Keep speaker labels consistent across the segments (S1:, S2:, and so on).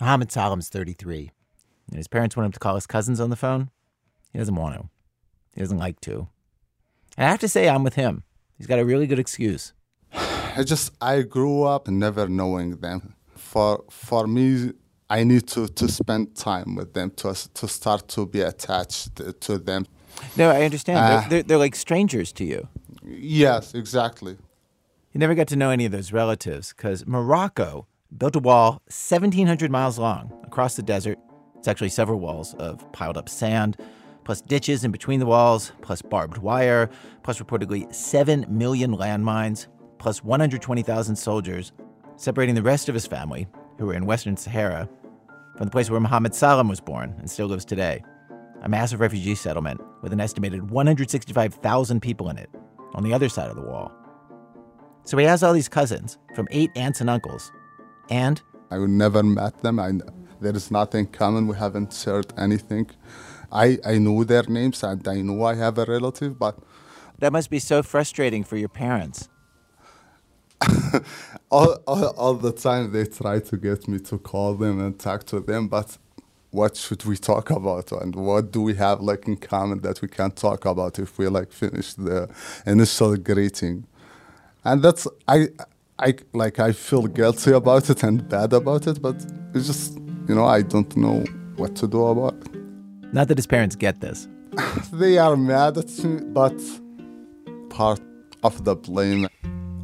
S1: Mohammed Salam's 33, and his parents want him to call his cousins on the phone. He doesn't want to. He doesn't like to. And I have to say, I'm with him. He's got a really good excuse.
S2: I just I grew up never knowing them. For for me, I need to, to spend time with them to to start to be attached to them.
S1: No, I understand. Uh, they're, they're, they're like strangers to you.
S2: Yes, exactly.
S1: You never got to know any of those relatives because Morocco built a wall 1,700 miles long across the desert. It's actually several walls of piled up sand, plus ditches in between the walls, plus barbed wire, plus reportedly 7 million landmines, plus 120,000 soldiers, separating the rest of his family, who were in Western Sahara, from the place where Mohammed Salam was born and still lives today. A massive refugee settlement with an estimated 165,000 people in it on the other side of the wall. So he has all these cousins from eight aunts and uncles and
S2: I never met them. I, there is nothing common. We haven't shared anything. I, I know their names and I know I have a relative, but.
S1: That must be so frustrating for your parents.
S2: all, all, all the time they try to get me to call them and talk to them, but what should we talk about and what do we have like in common that we can talk about if we like finish the initial greeting and that's i I like I feel guilty about it and bad about it, but it's just you know I don't know what to do about it.
S1: Not that his parents get this.
S2: they are mad at me, but part of the blame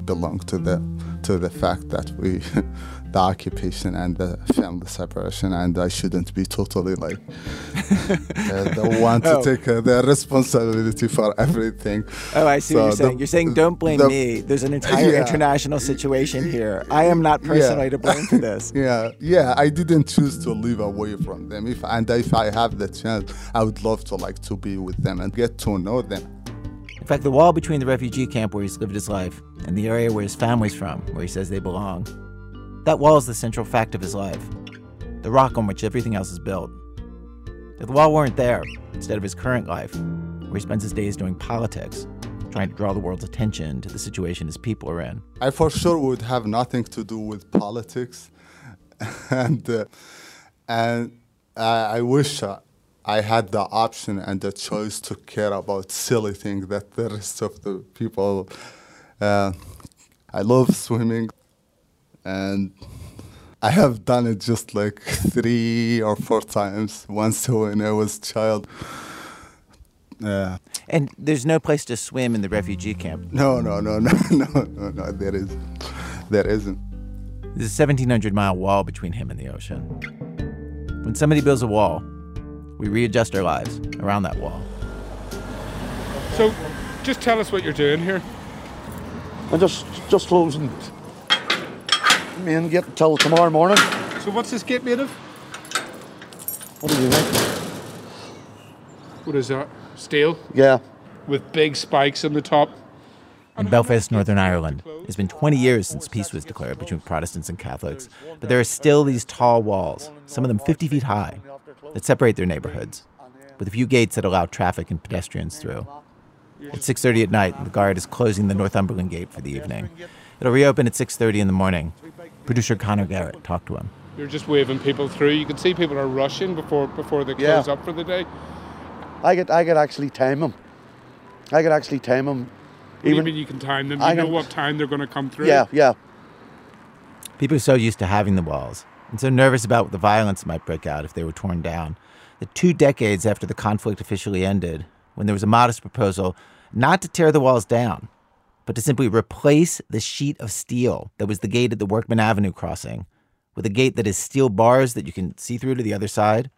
S2: belong to the to the fact that we the occupation and the family separation, and I shouldn't be totally like uh, the one to oh. take uh, the responsibility for everything.
S1: Oh, I see so what you're saying. The, you're saying don't blame the, me. There's an entire yeah. international situation here. I am not personally yeah. to blame for this.
S2: yeah, yeah. I didn't choose to live away from them. If and if I have the chance, I would love to like to be with them and get to know them.
S1: In fact, the wall between the refugee camp where he's lived his life and the area where his family's from, where he says they belong, that wall is the central fact of his life, the rock on which everything else is built. If the wall weren't there, instead of his current life, where he spends his days doing politics, trying to draw the world's attention to the situation his people are in.
S2: I for sure would have nothing to do with politics, and uh, and I wish uh, I had the option and the choice to care about silly things that the rest of the people. Uh, I love swimming and I have done it just like three or four times. Once when I was a child.
S1: Yeah. And there's no place to swim in the refugee camp.
S2: No, no, no, no, no, no, no. There is, there isn't.
S1: There's a 1,700 mile wall between him and the ocean. When somebody builds a wall, we readjust our lives around that wall.
S3: So, just tell us what you're doing here.
S4: I'm just just closing main gate until tomorrow morning.
S3: So what's this gate made of?
S4: What do you think?
S3: What is that? Steel?
S4: Yeah.
S3: With big spikes on the top?
S1: In Belfast, Northern Ireland, it's been 20 years since peace was declared between Protestants and Catholics, but there are still these tall walls, some of them 50 feet high, that separate their neighborhoods, with a few gates that allow traffic and pedestrians through. At 6:30 at night, the guard is closing the Northumberland gate for the evening. It'll reopen at 6:30 in the morning. Producer Connor Garrett talked to him.
S3: You're just waving people through. You can see people are rushing before before they close yeah. up for the day.
S4: I could I could actually time them. I could actually time them.
S3: Even you mean you can time them. You I know can, what time they're going to come through.
S4: Yeah, yeah.
S1: People are so used to having the walls and so nervous about what the violence might break out if they were torn down that two decades after the conflict officially ended, when there was a modest proposal not to tear the walls down, but to simply replace the sheet of steel that was the gate at the Workman Avenue crossing with a gate that has steel bars that you can see through to the other side.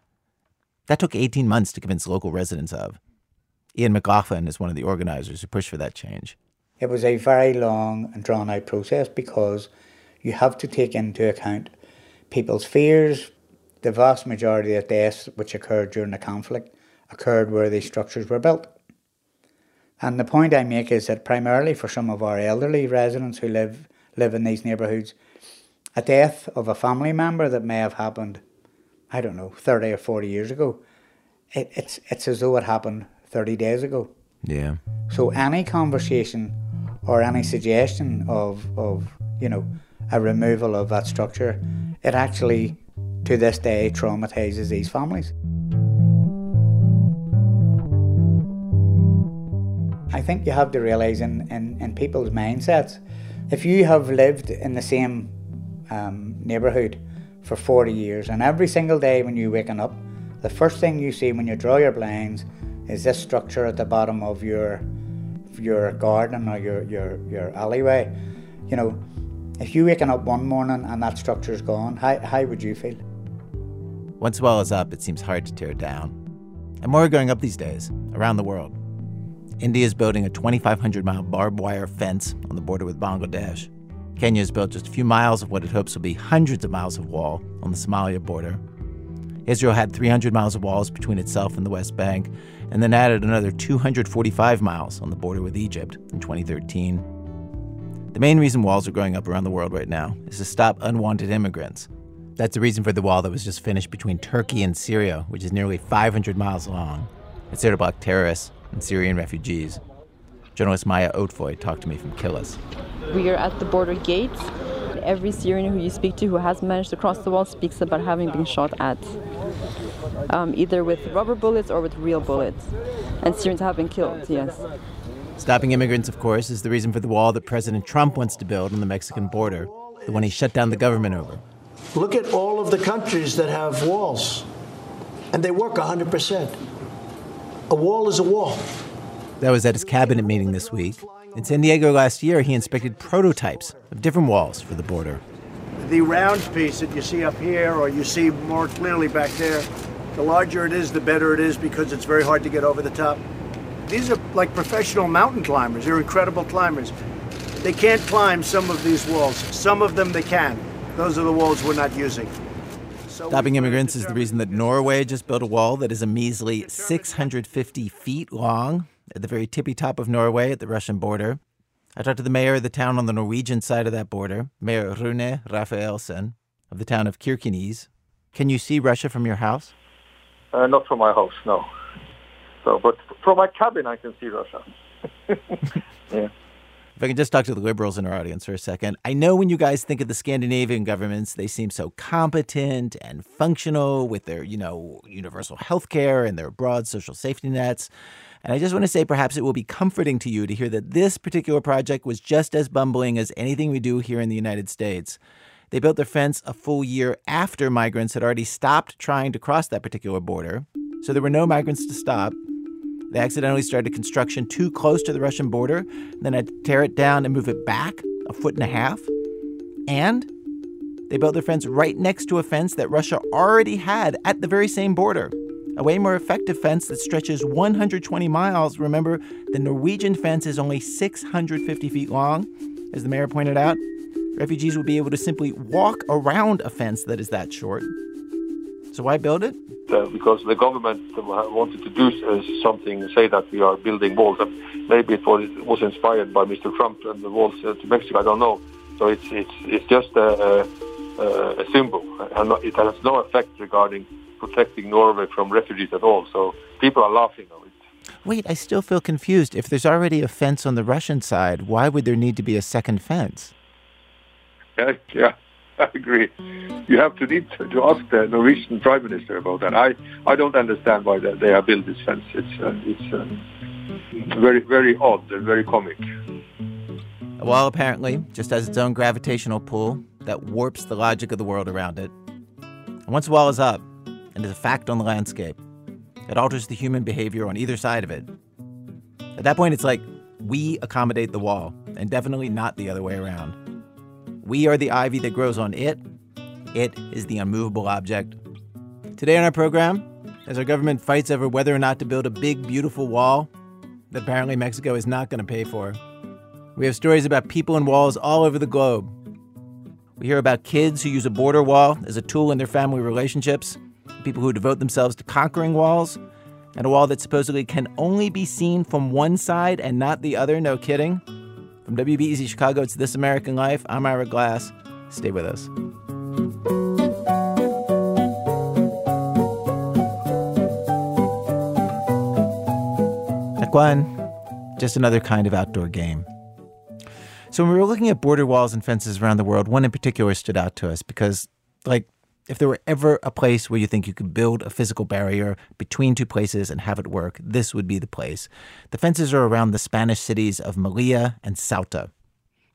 S1: That took 18 months to convince local residents of. Ian McLaughlin is one of the organizers who pushed for that change.
S5: It was a very long and drawn out process because you have to take into account people's fears. The vast majority of deaths which occurred during the conflict occurred where these structures were built. And the point I make is that primarily for some of our elderly residents who live live in these neighbourhoods, a death of a family member that may have happened, I don't know, thirty or forty years ago, it, it's it's as though it happened thirty days ago.
S1: Yeah.
S5: So any conversation or any suggestion of of you know a removal of that structure, it actually to this day traumatizes these families. I think you have to realise in, in, in people's mindsets, if you have lived in the same um, neighbourhood for 40 years and every single day when you're waking up, the first thing you see when you draw your blinds is this structure at the bottom of your your garden or your, your, your alleyway. You know, if you're waking up one morning and that structure's gone, how, how would you feel?
S1: Once the wall is up, it seems hard to tear it down. And more are going up these days, around the world. India is building a 2,500 mile barbed wire fence on the border with Bangladesh. Kenya has built just a few miles of what it hopes will be hundreds of miles of wall on the Somalia border. Israel had 300 miles of walls between itself and the West Bank, and then added another 245 miles on the border with Egypt in 2013. The main reason walls are growing up around the world right now is to stop unwanted immigrants. That's the reason for the wall that was just finished between Turkey and Syria, which is nearly 500 miles long. It's there to block terrorists and Syrian refugees. Journalist Maya Otfoy talked to me from Kilis.
S6: We are at the border gates every Syrian who you speak to who has managed to cross the wall speaks about having been shot at, um, either with rubber bullets or with real bullets. And Syrians have been killed, yes.
S1: Stopping immigrants, of course, is the reason for the wall that President Trump wants to build on the Mexican border, the one he shut down the government over.
S7: Look at all of the countries that have walls, and they work 100%. A wall is a wall.
S1: That was at his cabinet meeting this week. In San Diego last year, he inspected prototypes of different walls for the border.
S7: The round piece that you see up here, or you see more clearly back there, the larger it is, the better it is because it's very hard to get over the top. These are like professional mountain climbers. They're incredible climbers. They can't climb some of these walls. Some of them they can. Those are the walls we're not using.
S1: Stopping immigrants is the reason that Norway just built a wall that is a measly 650 feet long at the very tippy top of Norway at the Russian border. I talked to the mayor of the town on the Norwegian side of that border, Mayor Rune Rafaelsen of the town of Kirkenes. Can you see Russia from your house?
S8: Uh, not from my house, no. So, but from my cabin, I can see Russia. yeah.
S1: If I can just talk to the liberals in our audience for a second. I know when you guys think of the Scandinavian governments, they seem so competent and functional with their, you know, universal health care and their broad social safety nets. And I just want to say perhaps it will be comforting to you to hear that this particular project was just as bumbling as anything we do here in the United States. They built their fence a full year after migrants had already stopped trying to cross that particular border. So there were no migrants to stop. They accidentally started construction too close to the Russian border, then had to tear it down and move it back a foot and a half. And they built their fence right next to a fence that Russia already had at the very same border a way more effective fence that stretches 120 miles. Remember, the Norwegian fence is only 650 feet long. As the mayor pointed out, refugees would be able to simply walk around a fence that is that short. So why build it?
S8: Uh, because the government wanted to do uh, something, say that we are building walls. Uh, maybe it was, was inspired by Mr. Trump and the walls uh, to Mexico. I don't know. So it's it's it's just a, a, a symbol, and it has no effect regarding protecting Norway from refugees at all. So people are laughing at it.
S1: Wait, I still feel confused. If there's already a fence on the Russian side, why would there need to be a second fence?
S8: Yeah, yeah, I agree. You have to need to, to ask the Norwegian Prime Minister about that. I, I don't understand why they, have built this fence. It's uh, it's uh, very very odd and very comic.
S1: A wall apparently just has its own gravitational pull that warps the logic of the world around it. And once a wall is up, and is a fact on the landscape. It alters the human behavior on either side of it. At that point, it's like we accommodate the wall, and definitely not the other way around. We are the ivy that grows on it, it is the unmovable object. Today on our program, as our government fights over whether or not to build a big, beautiful wall that apparently Mexico is not going to pay for, we have stories about people and walls all over the globe. We hear about kids who use a border wall as a tool in their family relationships people who devote themselves to conquering walls, and a wall that supposedly can only be seen from one side and not the other. No kidding. From WBEZ Chicago, it's This American Life. I'm Ira Glass. Stay with us. Act One, just another kind of outdoor game. So when we were looking at border walls and fences around the world, one in particular stood out to us because, like If there were ever a place where you think you could build a physical barrier between two places and have it work, this would be the place. The fences are around the Spanish cities of Melilla and Ceuta.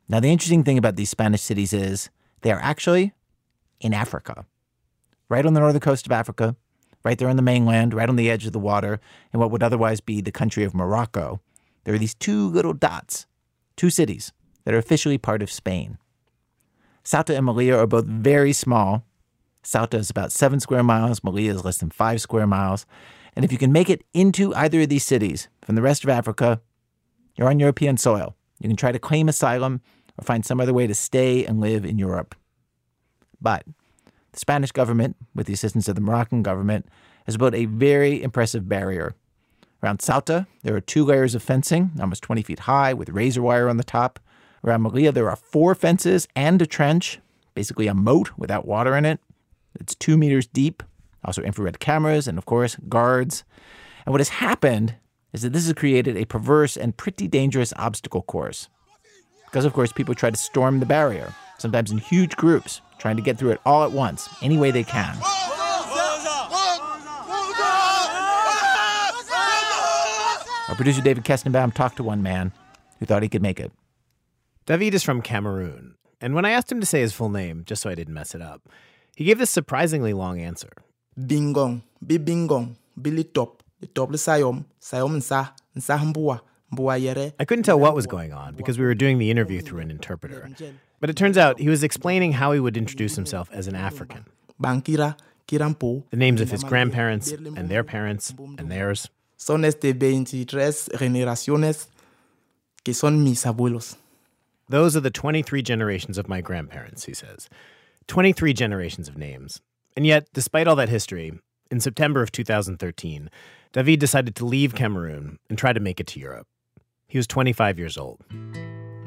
S1: Now, the interesting thing about these Spanish cities is they are actually in Africa, right on the northern coast of Africa, right there on the mainland, right on the edge of the water, in what would otherwise be the country of Morocco. There are these two little dots, two cities that are officially part of Spain. Ceuta and Melilla are both very small. Ceuta is about seven square miles, Melilla is less than five square miles. And if you can make it into either of these cities from the rest of Africa, you're on European soil. You can try to claim asylum or find some other way to stay and live in Europe. But the Spanish government, with the assistance of the Moroccan government, has built a very impressive barrier. Around Ceuta, there are two layers of fencing, almost 20 feet high, with razor wire on the top. Around Melilla, there are four fences and a trench, basically a moat without water in it. It's two meters deep, also infrared cameras, and of course, guards. And what has happened is that this has created a perverse and pretty dangerous obstacle course. Because, of course, people try to storm the barrier, sometimes in huge groups, trying to get through it all at once, any way they can. Our producer David Kestenbaum talked to one man who thought he could make it.
S9: David is from Cameroon, and when I asked him to say his full name, just so I didn't mess it up, he gave this surprisingly long answer.
S10: Bingong, bi bingong, billy top, top sayom, sayom nsa, nsa mbua,
S9: I couldn't tell what was going on because we were doing the interview through an interpreter. But it turns out he was explaining how he would introduce himself as an African.
S10: The
S9: names of his grandparents and their parents and theirs.
S10: Son este 23 generaciones que son mis abuelos.
S9: Those are the 23 generations of my grandparents, he says. 23 generations of names. And yet, despite all that history, in September of 2013, David decided to leave Cameroon and try to make it to Europe. He was 25 years old.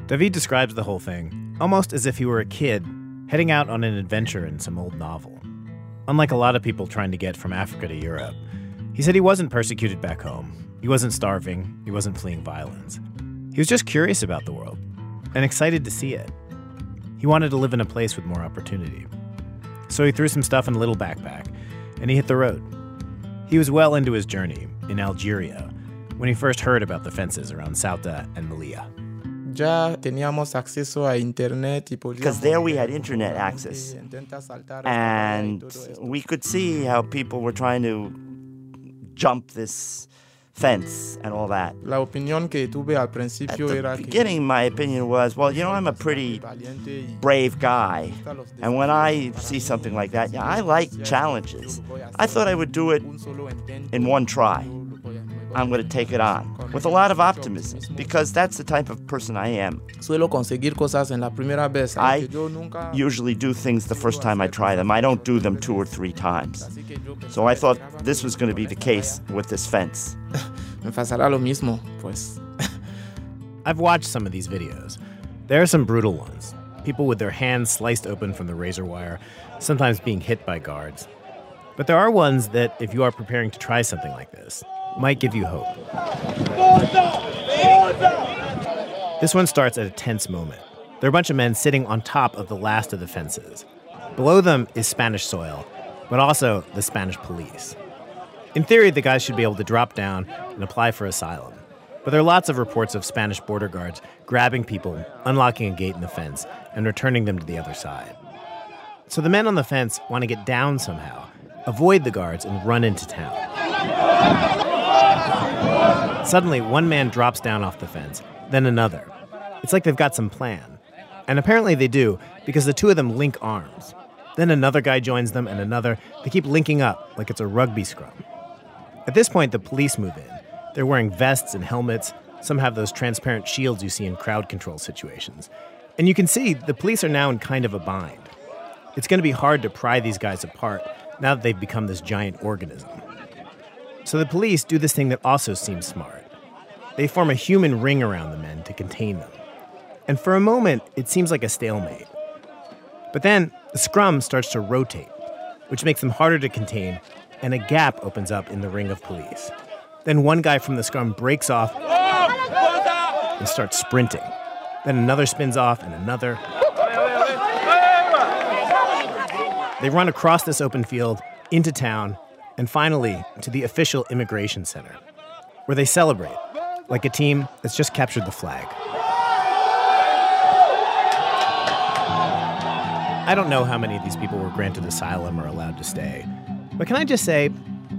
S9: David describes the whole thing almost as if he were a kid heading out on an adventure in some old novel. Unlike a lot of people trying to get from Africa to Europe, he said he wasn't persecuted back home. He wasn't starving. He wasn't fleeing violence. He was just curious about the world and excited to see it. He wanted to live in a place with more opportunity. So he threw some stuff in a little backpack and he hit the road. He was well into his journey in Algeria when he first heard about the fences around Ceuta and Melilla.
S11: Because there we had internet access. And we could see how people were trying to jump this fence and all that.
S10: La opinión que tuve al principio
S11: At the beginning, my opinion was, well, you know, I'm a pretty brave guy. And when I see something like that, yeah, I like challenges. I thought I would do it in one try. I'm going to take it on with a lot of optimism because that's the type of person I am. I usually do things the first time I try them. I don't do them two or three times. So I thought this was going to be the case with this fence.
S9: I've watched some of these videos. There are some brutal ones. People with their hands sliced open from the razor wire, sometimes being hit by guards. But there are ones that, if you are preparing to try something like this, might give you hope. This one starts at a tense moment. There are a bunch of men sitting on top of the last of the fences. Below them is Spanish soil, but also the Spanish police. In theory, the guys should be able to drop down and apply for asylum. But there are lots of reports of Spanish border guards grabbing people, unlocking a gate in the fence, and returning them to the other side. So the men on the fence want to get down somehow, avoid the guards, and run into town. Suddenly, one man drops down off the fence, then another. It's like they've got some plan. And apparently they do, because the two of them link arms. Then another guy joins them, and another. They keep linking up like it's a rugby scrum. At this point, the police move in. They're wearing vests and helmets. Some have those transparent shields you see in crowd control situations. And you can see the police are now in kind of a bind. It's going to be hard to pry these guys apart now that they've become this giant organism. So the police do this thing that also seems smart. They form a human ring around the men to contain them. And for a moment, it seems like a stalemate. But then the scrum starts to rotate, which makes them harder to contain, and a gap opens up in the ring of police. Then one guy from the scrum breaks off and starts sprinting. Then another spins off and another. They run across this open field into town and finally to the official immigration center, where they celebrate like a team that's just captured the flag. I don't know how many of these people were granted asylum or allowed to stay, but can I just say,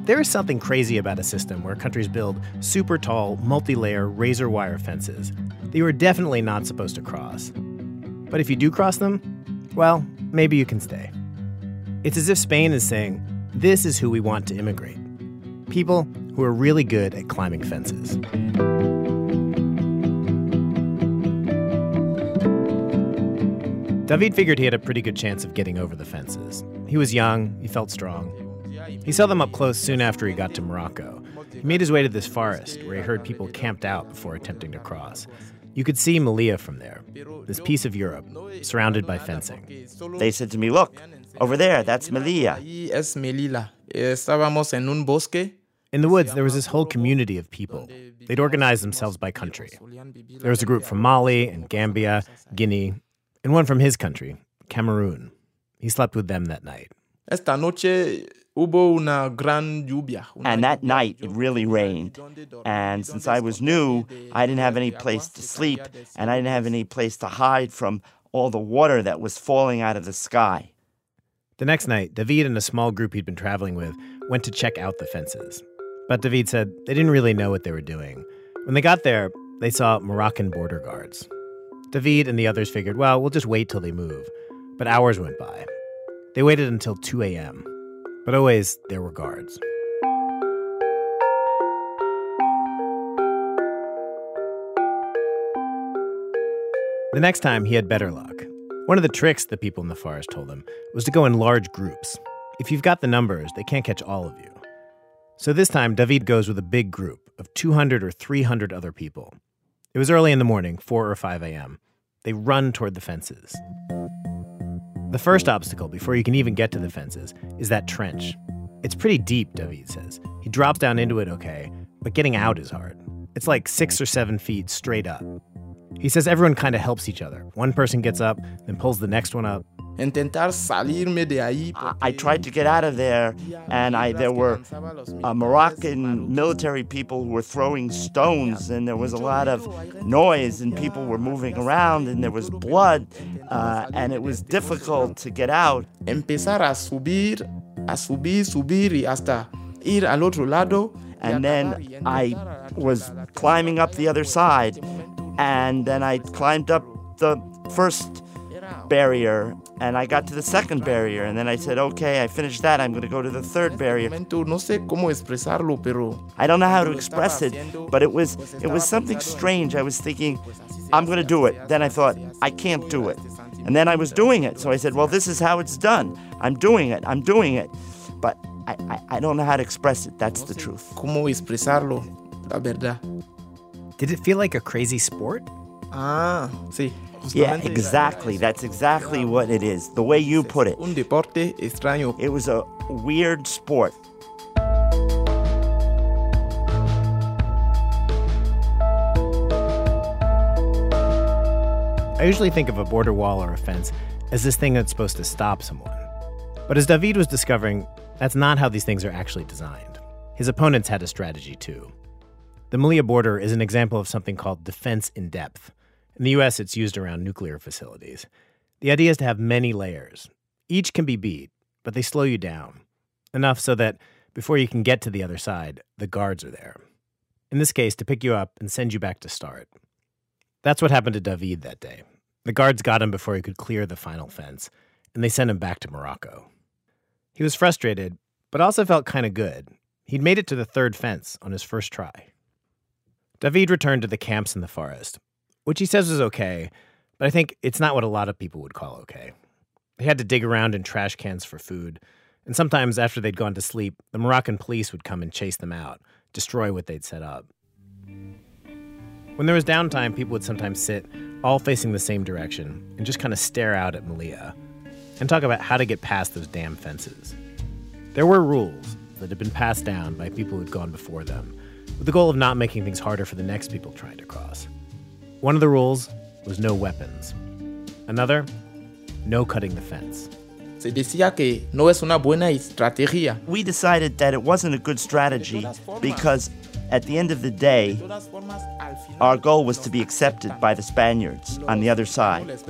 S9: there is something crazy about a system where countries build super tall, multi layer, razor wire fences that you are definitely not supposed to cross. But if you do cross them, well, maybe you can stay. It's as if Spain is saying, this is who we want to immigrate people who are really good at climbing fences. David figured he had a pretty good chance of getting over the fences. He was young, he felt strong. He saw them up close soon after he got to Morocco. He made his way to this forest where he heard people camped out before attempting to cross. You could see Melilla from there, this piece of Europe, surrounded by fencing.
S11: They said to me, Look, over there, that's Melilla.
S9: In the woods, there was this whole community of people. They'd organized themselves by country. There was a group from Mali and Gambia, Guinea, and one from his country, Cameroon. He slept with them that night.
S10: Esta noche hubo una gran lluvia.
S11: And that night, it really rained. And since I was new, I didn't have any place to sleep, and I didn't have any place to hide from all the water that was falling out of the sky.
S9: The next night, David and a small group he'd been traveling with went to check out the fences. But David said they didn't really know what they were doing. When they got there, they saw Moroccan border guards. David and the others figured, well, we'll just wait till they move. But hours went by. They waited until 2 a.m. But always, there were guards. The next time, he had better luck. One of the tricks the people in the forest told him was to go in large groups. If you've got the numbers, they can't catch all of you. So this time, David goes with a big group of 200 or 300 other people. It was early in the morning, 4 or 5 a.m. They run toward the fences. The first obstacle before you can even get to the fences is that trench. It's pretty deep, David says. He drops down into it okay, but getting out is hard. It's like six or seven feet straight up. He says everyone kind of helps each other. One person gets up, then pulls the next one up.
S10: Intentar salirme de ahí.
S11: I, I tried to get out of there, and I there were uh, Moroccan military people who were throwing stones, and there was a lot of noise, and people were moving around, and there was blood, uh, and it was difficult to get out.
S10: Empezar a subir, a subir, subir y hasta ir al otro lado.
S11: And then I was climbing up the other side, and then I climbed up the first barrier and I got to the second barrier and then I said, okay, I finished that. I'm going to go to the third barrier. I don't know how to express it, but it was it was something strange. I was thinking, I'm going to do it. Then I thought, I can't do it. And then I was doing it. So I said, well, this is how it's done. I'm doing it. I'm doing it. But I, I, I don't know how to express it. That's the truth.
S10: La verdad.
S9: Did it feel like a crazy sport?
S10: Ah, sí.
S11: Yeah, exactly. That's exactly what it is. The way you put it.
S10: Un deporte extraño.
S11: It was a weird sport.
S9: I usually think of a border wall or a fence as this thing that's supposed to stop someone. But as David was discovering, that's not how these things are actually designed. His opponents had a strategy too. The Melilla border is an example of something called defense in depth. In the US, it's used around nuclear facilities. The idea is to have many layers. Each can be beat, but they slow you down enough so that before you can get to the other side, the guards are there. In this case, to pick you up and send you back to start. That's what happened to David that day. The guards got him before he could clear the final fence, and they sent him back to Morocco. He was frustrated, but also felt kind of good. He'd made it to the third fence on his first try. David returned to the camps in the forest, which he says was okay, but I think it's not what a lot of people would call okay. They had to dig around in trash cans for food, and sometimes after they'd gone to sleep, the Moroccan police would come and chase them out, destroy what they'd set up. When there was downtime, people would sometimes sit all facing the same direction and just kind of stare out at Melilla and talk about how to get past those damn fences. There were rules that had been passed down by people who'd gone before them, with the goal of not making things harder for the next people trying to cross. One of the rules was no weapons. Another, no cutting the fence.
S10: se decía que no es una buena estrategia.
S11: We decided that it wasn't a good strategy because at the end of the day, our goal was to be accepted by the Spaniards on the other side.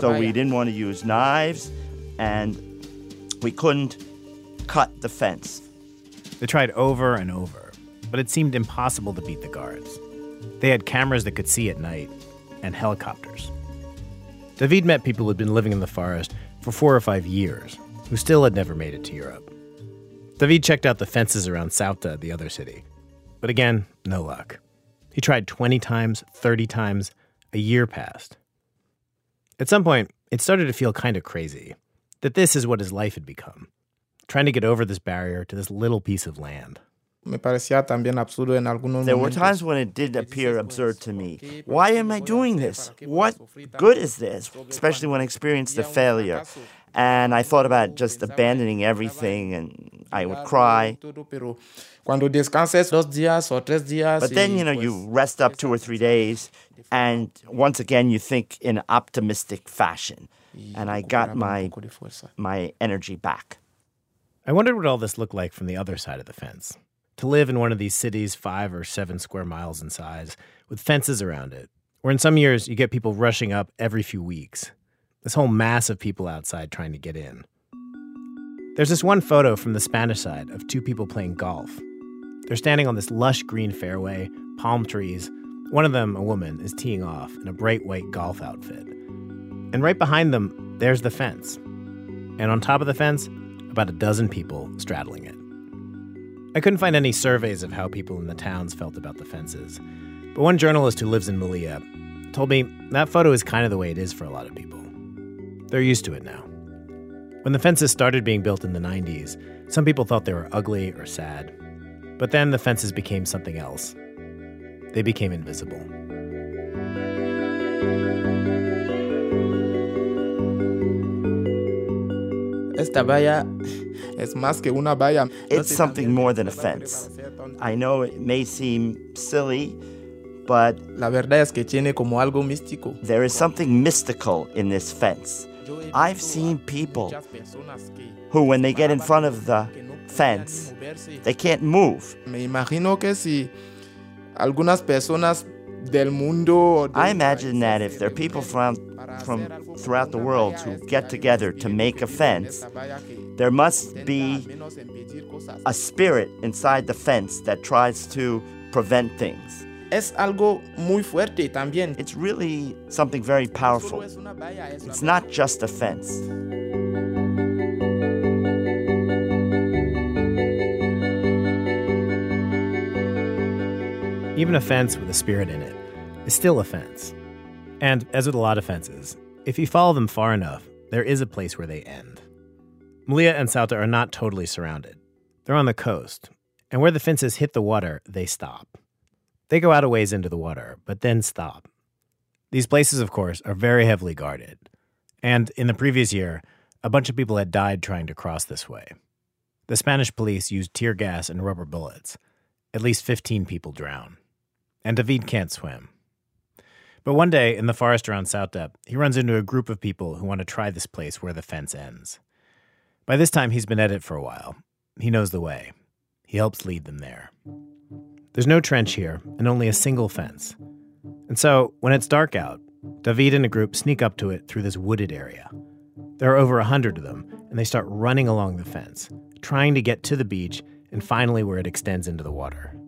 S11: So we didn't want to use knives and we couldn't cut the fence.
S9: They tried over and over, but it seemed impossible to beat the guards. They had cameras that could see at night and helicopters. David met people who had been living in the forest for four or five years who still had never made it to Europe. David checked out the fences around Ceuta, the other city. But again, no luck. He tried 20 times, 30 times, a year passed. At some point, it started to feel kind of crazy that this is what his life had become trying to get over this barrier to this little piece of land.
S10: Me parecía también absurdo en algunos
S11: There were times when it did appear absurd to me. Why am I doing this? What good is this? Especially when I experienced a failure. And I thought about just abandoning everything and I would cry.
S10: Cuando descansas dos días o tres días.
S11: But then, you know, you rest up two or three days and once again you think in optimistic fashion. And I got my, my energy back.
S9: I wondered what all this looked like from the other side of the fence. To live in one of these cities five or seven square miles in size, with fences around it, where in some years you get people rushing up every few weeks. This whole mass of people outside trying to get in. There's this one photo from the Spanish side of two people playing golf. They're standing on this lush green fairway, palm trees. One of them, a woman, is teeing off in a bright white golf outfit. And right behind them, there's the fence. And on top of the fence, about a dozen people straddling it. I couldn't find any surveys of how people in the towns felt about the fences, but one journalist who lives in Melilla told me that photo is kind of the way it is for a lot of people. They're used to it now. When the fences started being built in the 90s, some people thought they were ugly or sad. But then the fences became something else. They became invisible.
S10: Esta valla es más que una valla.
S11: It's something more than a fence. I know it may seem silly, but
S10: La verdad es que tiene como algo místico.
S11: there is something mystical in this fence. I've seen people who, when they get in front of the fence, they can't move.
S10: Me imagino que si algunas personas del mundo
S11: I imagine that if there are people from, from throughout the world who get together to make a fence, there must be a spirit inside the fence that tries to prevent things.
S10: es algo muy fuerte también.
S11: It's really something very powerful. It's not just a fence.
S9: Even a fence with a spirit in it is still a fence. And as with a lot of fences, if you follow them far enough, there is a place where they end. Melilla and Ceuta are not totally surrounded. They're on the coast, and where the fences hit the water, they stop. They go out a ways into the water, but then stop. These places, of course, are very heavily guarded. And in the previous year, a bunch of people had died trying to cross this way. The Spanish police used tear gas and rubber bullets. At least 15 people drown. And David can't swim. But one day in the forest around Ceuta, he runs into a group of people who want to try this place where the fence ends. By this time, he's been at it for a while. He knows the way. He helps lead them there. There's no trench here, and only a single fence. And so, when it's dark out, David and a group sneak up to it through this wooded area. There are over a hundred of them, and they start running along the fence, trying to get to the beach and finally where it extends into the water.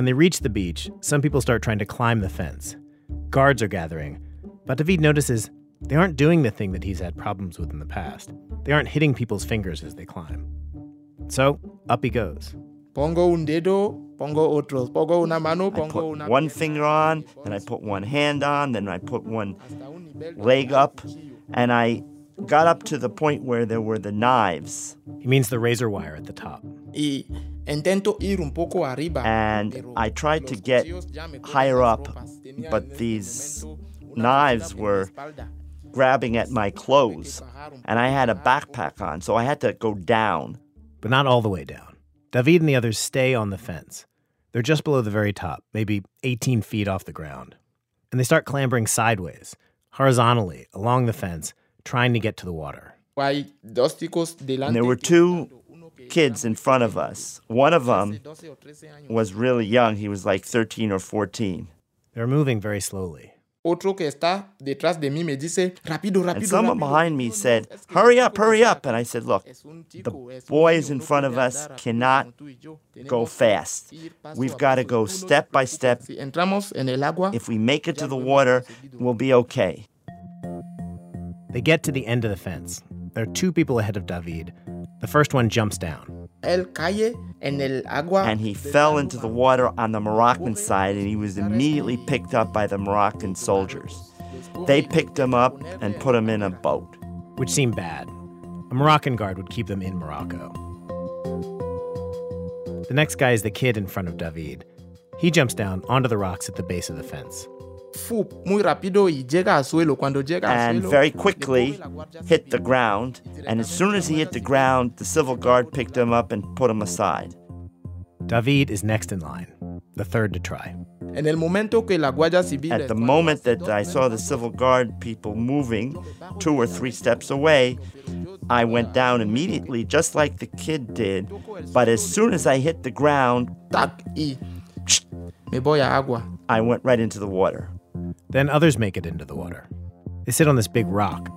S9: When they reach the beach, some people start trying to climb the fence. Guards are gathering, but David notices they aren't doing the thing that he's had problems with in the past. They aren't hitting people's fingers as they climb. So, up he goes.
S10: Pongo un dedo, pongo otros. Pongo una mano, pongo
S11: Put
S10: una.
S11: one finger on, then I put one hand on, then I put one leg up, and I got up to the point where there were the knives.
S9: He means the razor wire at the top.
S10: Y intento ir un poco arriba.
S11: And I tried to get higher up, but these knives were grabbing at my clothes, and I had a backpack on, so I had to go down.
S9: But not all the way down. David and the others stay on the fence. They're just below the very top, maybe 18 feet off the ground. And they start clambering sideways, horizontally, along the fence, trying to get to the water.
S11: And there were two kids in front of us. One of them was really young. He was like 13 or 14.
S9: They're moving very slowly.
S10: Otro que está detrás de mí me dice, rápido, rápido.
S11: And someone behind me said, Hurry up, hurry up. And I said, Look, the boys in front of us cannot go fast. We've got to go step by step. If we make it to the water, we'll be okay.
S9: They get to the end of the fence. There are two people ahead of David. The first one jumps down.
S11: And he fell into the water on the Moroccan side and he was immediately picked up by the Moroccan soldiers. They picked him up and put him in a boat.
S9: Which seemed bad. A Moroccan guard would keep them in Morocco. The next guy is the kid in front of David. He jumps down onto the rocks at the base of the fence.
S11: And very quickly hit the ground. And as soon as he hit the ground, the civil guard picked him up and put him aside.
S9: David is next in line, the third to try.
S11: At the moment that I saw the civil guard people moving two or three steps away, I went down immediately, just like the kid did. But as soon as I hit the ground, I went right into the water.
S9: Then others make it into the water. They sit on this big rock.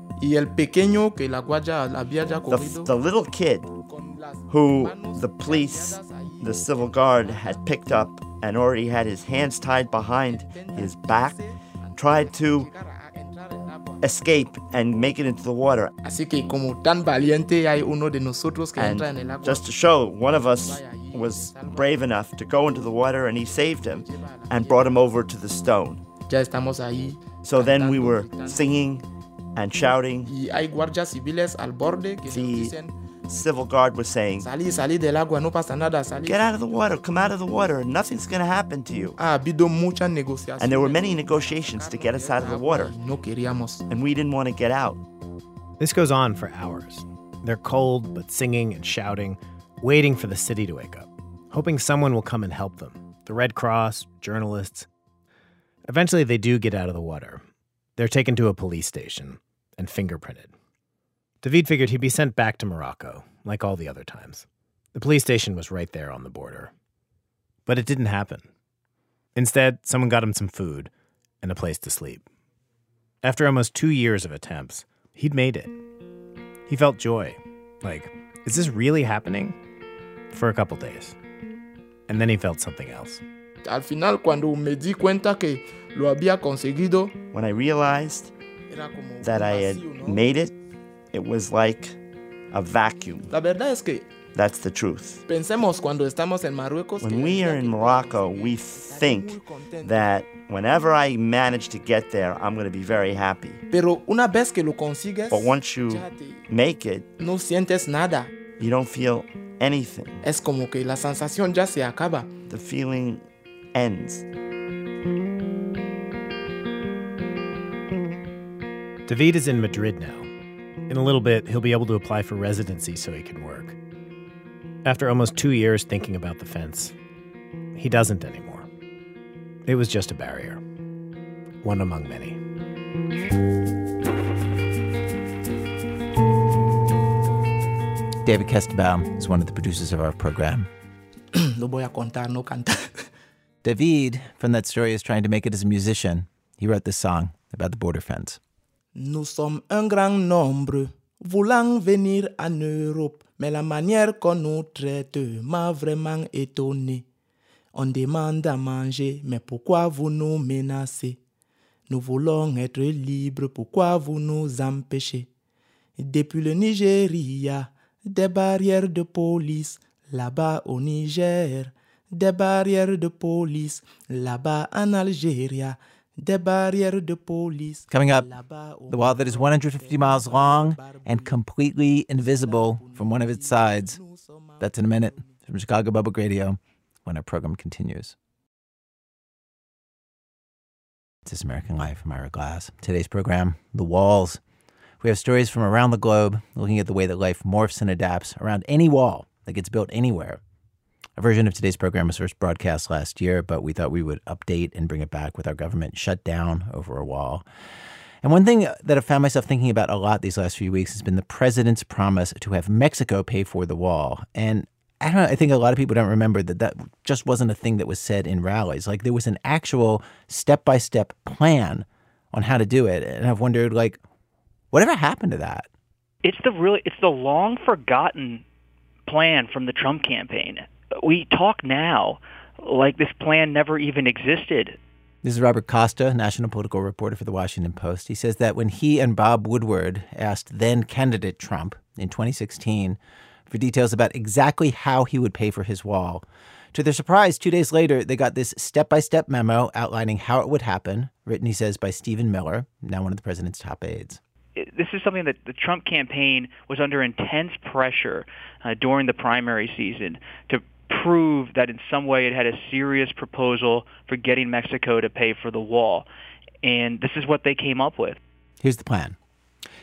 S11: The, the little kid who the police, the civil guard, had picked up and already had his hands tied behind his back, tried to escape and make it into the water. And just to show, one of us was brave enough to go into the water and he saved him and brought him over to the stone. So then we were singing and shouting. The civil guard was saying, Get out of the water, come out of the water, nothing's going to happen to you. And there were many negotiations to get us out of the water. And we didn't want to get out.
S9: This goes on for hours. They're cold, but singing and shouting, waiting for the city to wake up, hoping someone will come and help them the Red Cross, journalists. Eventually, they do get out of the water. They're taken to a police station and fingerprinted. David figured he'd be sent back to Morocco, like all the other times. The police station was right there on the border. But it didn't happen. Instead, someone got him some food and a place to sleep. After almost two years of attempts, he'd made it. He felt joy. Like, is this really happening? For a couple days. And then he felt something else.
S10: Al final, cuando me di cuenta que lo había conseguido,
S11: when I realized that I had made it, it was like a vacuum.
S10: La verdad es que
S11: That's the truth.
S10: Pensemos cuando estamos en Marruecos.
S11: When we are in Morocco, we think that whenever I manage to get there, I'm going to be very happy.
S10: Pero una vez que lo consigues,
S11: but once you make it,
S10: no sientes nada.
S11: You don't feel anything.
S10: Es como que la sensación ya se acaba.
S11: The feeling ends.
S9: David is in Madrid now. In a little bit, he'll be able to apply for residency so he can work. After almost two years thinking about the fence, he doesn't anymore. It was just a barrier, one among many.
S1: David Kestenbaum is one of the producers of our program.
S10: Lo voy a contar, no cantar.
S1: David, from that story, is trying to make it as a musician. He wrote this song about the border fence.
S10: Nous sommes un grand nombre voulant venir en Europe, mais la manière qu'on nous traite m'a vraiment étonné. On demande à manger, mais pourquoi vous nous menacez? Nous voulons être libres, pourquoi vous nous empêchez? Depuis le Nigeria, des barrières de police, là-bas au Niger, des barrières de police, là-bas en des barrières de police.
S1: Coming up, the wall that is 150 miles long and completely invisible from one of its sides. That's in a minute from Chicago Public Radio when our program continues. This is American Life. I'm Ira Glass. Today's program, The Walls. We have stories from around the globe looking at the way that life morphs and adapts around any wall that gets built anywhere. A version of today's program was first broadcast last year, but we thought we would update and bring it back with our government shut down over a wall. And one thing that I've found myself thinking about a lot these last few weeks has been the president's promise to have Mexico pay for the wall. And I don't know, I think a lot of people don't remember that that just wasn't a thing that was said in rallies. Like there was an actual step by step plan on how to do it. And I've wondered, like, whatever happened to that?
S12: It's the really, it's the long forgotten plan from the Trump campaign. We talk now like this plan never even existed.
S1: This is Robert Costa, national political reporter for the Washington Post. He says that when he and Bob Woodward asked then candidate Trump in 2016 for details about exactly how he would pay for his wall, to their surprise, two days later, they got this step by step memo outlining how it would happen, written, he says, by Stephen Miller, now one of the president's top aides
S12: this is something that the Trump campaign was under intense pressure uh, during the primary season to prove that in some way it had a serious proposal for getting Mexico to pay for the wall. And this is what they came up with.
S1: Here's the plan.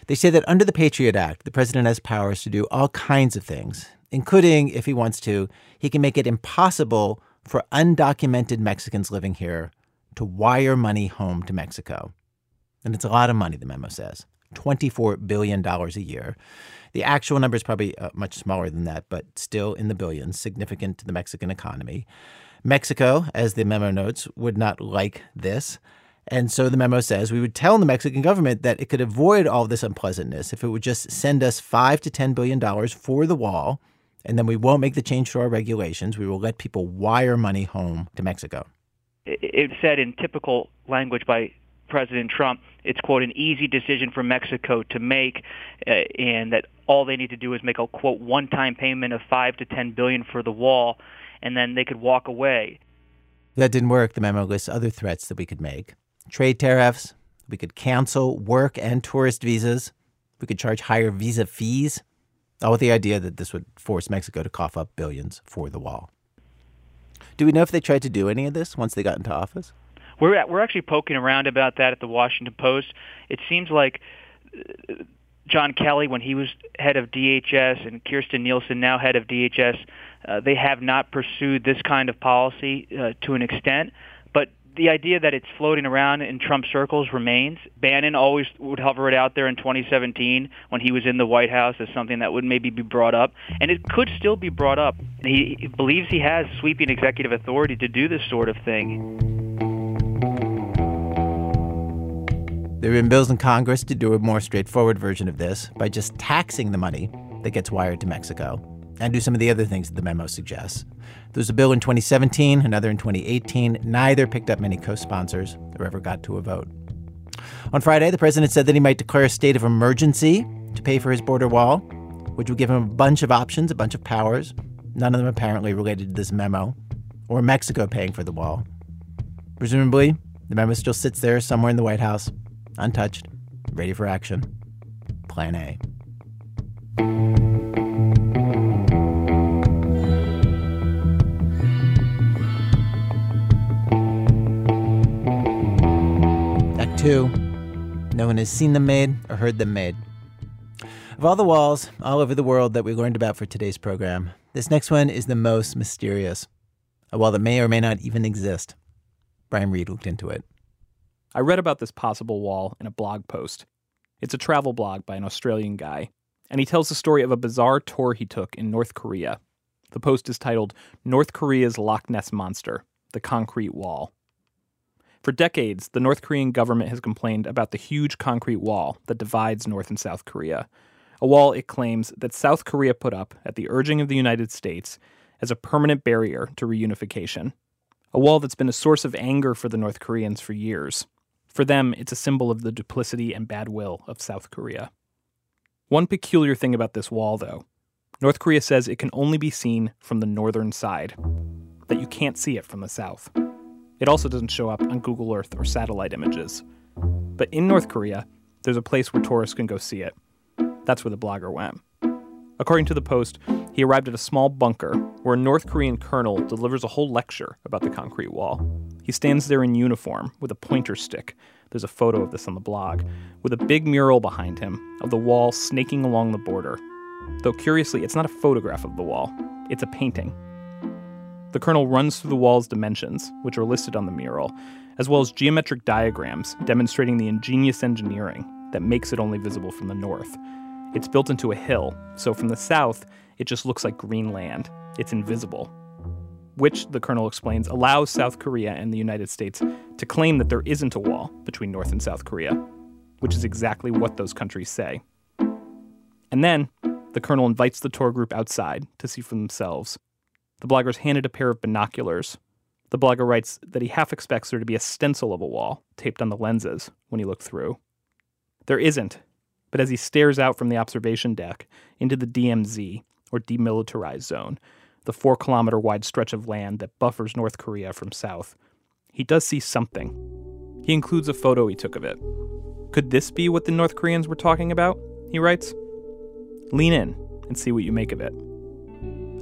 S1: They say that under the Patriot Act, the president has powers to do all kinds of things, including, if he wants to, he can make it impossible for undocumented Mexicans living here to wire money home to Mexico. And it's a lot of money, the memo says $24 billion a year. The actual number is probably uh, much smaller than that, but still in the billions, significant to the Mexican economy. Mexico, as the memo notes, would not like this. And so the memo says we would tell the Mexican government that it could avoid all this unpleasantness if it would just send us five to ten billion dollars for the wall, and then we won't make the change to our regulations. We will let people wire money home to Mexico.
S12: It said in typical language by President Trump, it's quote an easy decision for Mexico to make, uh, and that all they need to do is make a quote one-time payment of five to ten billion for the wall, and then they could walk away.
S1: That didn't work. The memo lists other threats that we could make: trade tariffs. We could cancel work and tourist visas. We could charge higher visa fees. All with the idea that this would force Mexico to cough up billions for the wall. Do we know if they tried to do any of this once they got into office?
S12: We're at, we're actually poking around about that at the Washington Post. It seems like uh, John Kelly, when he was head of DHS, and Kirstjen Nielsen, now head of DHS, uh, they have not pursued this kind of policy uh, to an extent. But the idea that it's floating around in Trump circles remains. Bannon always would hover it out there in 2017 when he was in the White House as something that would maybe be brought up, and it could still be brought up. He believes he has sweeping executive authority to do this sort of thing.
S1: There have been bills in Congress to do a more straightforward version of this by just taxing the money that gets wired to Mexico and do some of the other things that the memo suggests. There was a bill in 2017, another in 2018. Neither picked up many co sponsors or ever got to a vote. On Friday, the president said that he might declare a state of emergency to pay for his border wall, which would give him a bunch of options, a bunch of powers, none of them apparently related to this memo, or Mexico paying for the wall. Presumably, the memo still sits there somewhere in the White House, untouched, ready for action. Plan A. Act two. No one has seen them made or heard them made. Of all the walls all over the world that we learned about for today's program, this next one is the most mysterious. A wall that may or may not even exist. Brian Reed looked into it.
S13: I read about this possible wall in a blog post. It's a travel blog by an Australian guy, and he tells the story of a bizarre tour he took in North Korea. The post is titled North Korea's Loch Ness Monster The Concrete Wall. For decades, the North Korean government has complained about the huge concrete wall that divides North and South Korea, a wall it claims that South Korea put up at the urging of the United States as a permanent barrier to reunification. A wall that's been a source of anger for the North Koreans for years. For them, it's a symbol of the duplicity and bad will of South Korea. One peculiar thing about this wall, though North Korea says it can only be seen from the northern side, that you can't see it from the south. It also doesn't show up on Google Earth or satellite images. But in North Korea, there's a place where tourists can go see it. That's where the blogger went. According to the Post, he arrived at a small bunker where a North Korean colonel delivers a whole lecture about the concrete wall. He stands there in uniform with a pointer stick. There's a photo of this on the blog, with a big mural behind him of the wall snaking along the border. Though curiously, it's not a photograph of the wall, it's a painting. The colonel runs through the wall's dimensions, which are listed on the mural, as well as geometric diagrams demonstrating the ingenious engineering that makes it only visible from the north. It's built into a hill, so from the south, it just looks like green land. It's invisible. Which, the colonel explains, allows South Korea and the United States to claim that there isn't a wall between North and South Korea, which is exactly what those countries say. And then, the colonel invites the tour group outside to see for themselves. The blogger's handed a pair of binoculars. The blogger writes that he half expects there to be a stencil of a wall taped on the lenses when he looked through. There isn't, but as he stares out from the observation deck into the DMZ, or Demilitarized Zone, the four kilometer wide stretch of land that buffers North Korea from south, he does see something. He includes a photo he took of it. Could this be what the North Koreans were talking about? He writes. Lean in and see what you make of it.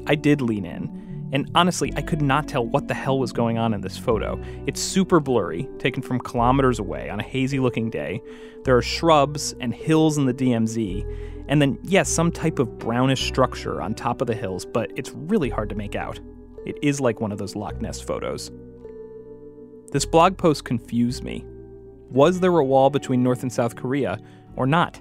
S13: I did lean in, and honestly, I could not tell what the hell was going on in this photo. It's super blurry, taken from kilometers away on a hazy looking day. There are shrubs and hills in the DMZ, and then, yes, some type of brownish structure on top of the hills, but it's really hard to make out. It is like one of those Loch Ness photos. This blog post confused me. Was there a wall between North and South Korea, or not?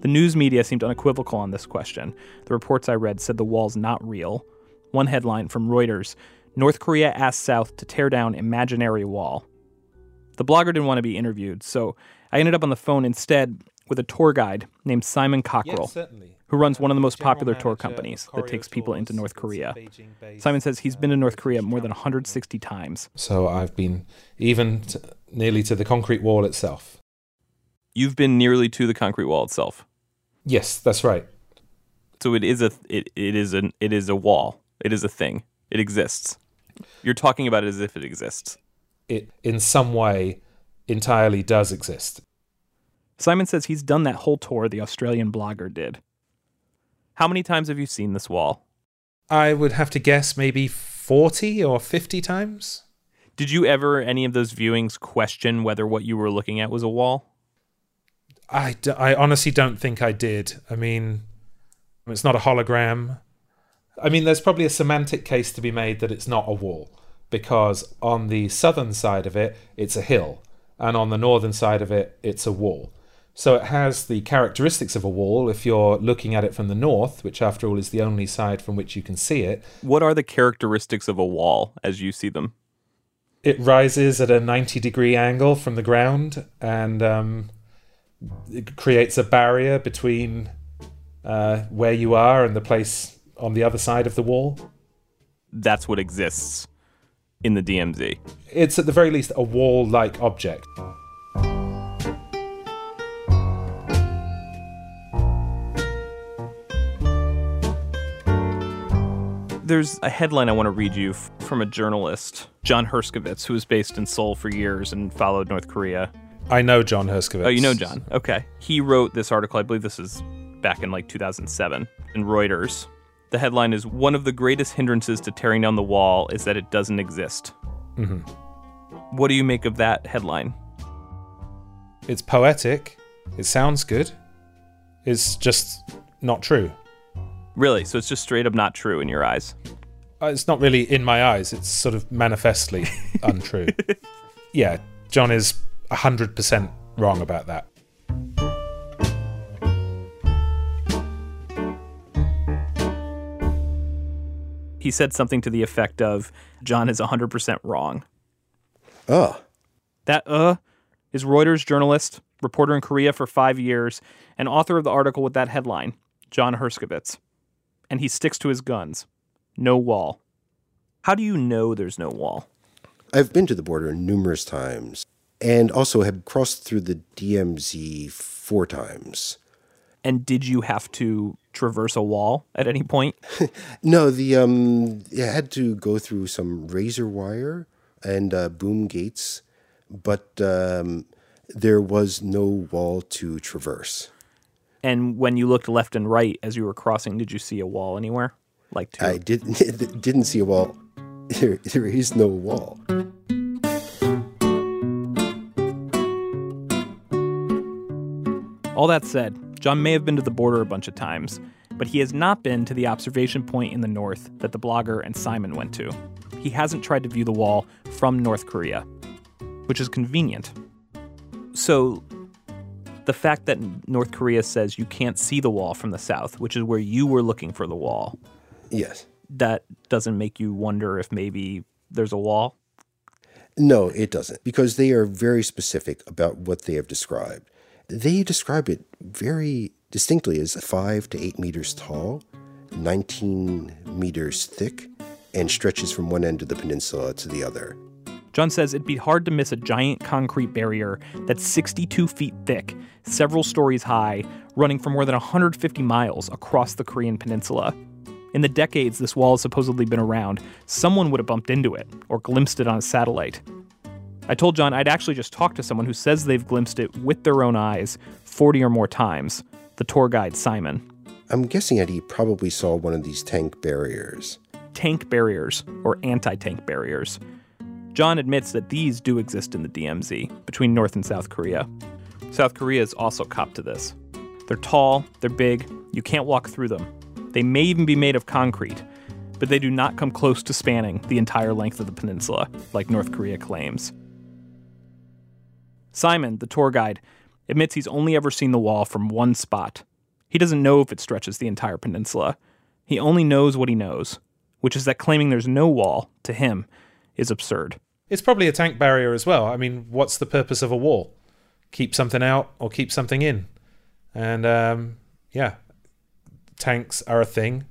S13: The news media seemed unequivocal on this question. The reports I read said the wall's not real. One headline from Reuters North Korea asks South to tear down imaginary wall. The blogger didn't want to be interviewed, so I ended up on the phone instead with a tour guide named Simon Cockerell,
S14: Yes,
S13: who runs one of the most popular tour companies that takes people into North Korea. Simon says he's been to North Korea more than 160 times.
S14: So I've been even t- nearly to the concrete wall itself.
S13: You've been nearly to the concrete wall itself.
S14: Yes, that's right.
S13: So it is a it, it is an it is a wall. It is a thing. It exists. You're talking about it as if it exists.
S14: It, in some way, entirely does exist.
S13: Simon says he's done that whole tour the Australian blogger did. How many times have you seen this wall?
S14: I would have to guess maybe 40 or 50 times.
S13: Did you ever, any of those viewings, question whether what you were looking at was a wall?
S14: I, d- I honestly don't think I did. I mean, it's not a hologram. I mean, there's probably a semantic case to be made that it's not a wall because on the southern side of it, it's a hill, and on the northern side of it, it's a wall. So it has the characteristics of a wall if you're looking at it from the north, which after all is the only side from which you can see it.
S13: What are the characteristics of a wall as you see them?
S14: It rises at a 90 degree angle from the ground and um, it creates a barrier between uh, where you are and the place on the other side of the wall.
S13: That's what exists in the DMZ.
S14: It's at the very least a wall like object.
S13: There's a headline I want to read you from a journalist, John Herskovitz, who was based in Seoul for years and followed North Korea.
S14: I know John Herskovitz.
S13: Oh, you know John. Okay. He wrote this article, I believe this is back in like 2007, in Reuters. The headline is One of the greatest hindrances to tearing down the wall is that it doesn't exist.
S14: Mhm.
S13: What do you make of that headline?
S14: It's poetic. It sounds good. It's just not true.
S13: Really? So it's just straight up not true in your eyes?
S14: Uh, It's not really in my eyes. It's sort of manifestly untrue. Yeah, John is 100% wrong about that.
S13: He said something to the effect of John is 100% wrong.
S15: Oh.
S13: That uh is Reuters journalist, reporter in Korea for five years, and author of the article with that headline, John Herskovitz. And he sticks to his guns. No wall. How do you know there's no wall?
S15: I've been to the border numerous times and also have crossed through the DMZ four times.
S13: And did you have to traverse a wall at any point?
S15: No, the um, I had to go through some razor wire and uh, boom gates, but um, there was no wall to traverse.
S13: And when you looked left and right as you were crossing, did you see a wall anywhere? Like to
S15: I didn't didn't see a wall. There, there is no wall.
S13: All that said, John may have been to the border a bunch of times, but he has not been to the observation point in the north that the blogger and Simon went to. He hasn't tried to view the wall from North Korea. which is convenient. So, the fact that North Korea says you can't see the wall from the south, which is where you were looking for the wall.
S15: Yes.
S13: That doesn't make you wonder if maybe there's a wall?
S15: No, it doesn't, because they are very specific about what they have described. They describe it very distinctly as five to eight meters tall, 19 meters thick, and stretches from one end of the peninsula to the other.
S13: John says it'd be hard to miss a giant concrete barrier that's 62 feet thick, several stories high, running for more than 150 miles across the Korean peninsula. In the decades this wall has supposedly been around, someone would have bumped into it or glimpsed it on a satellite. I told John I'd actually just talked to someone who says they've glimpsed it with their own eyes 40 or more times the tour guide Simon.
S15: I'm guessing that he probably saw one of these tank barriers.
S13: Tank barriers, or anti tank barriers. John admits that these do exist in the DMZ, between North and South Korea. South Korea is also cop to this. They're tall, they're big, you can't walk through them. They may even be made of concrete, but they do not come close to spanning the entire length of the peninsula, like North Korea claims. Simon, the tour guide, admits he's only ever seen the wall from one spot. He doesn't know if it stretches the entire peninsula. He only knows what he knows, which is that claiming there's no wall, to him, is absurd.
S14: It's probably a tank barrier as well. I mean, what's the purpose of a wall? Keep something out or keep something in? And um, yeah, tanks are a thing.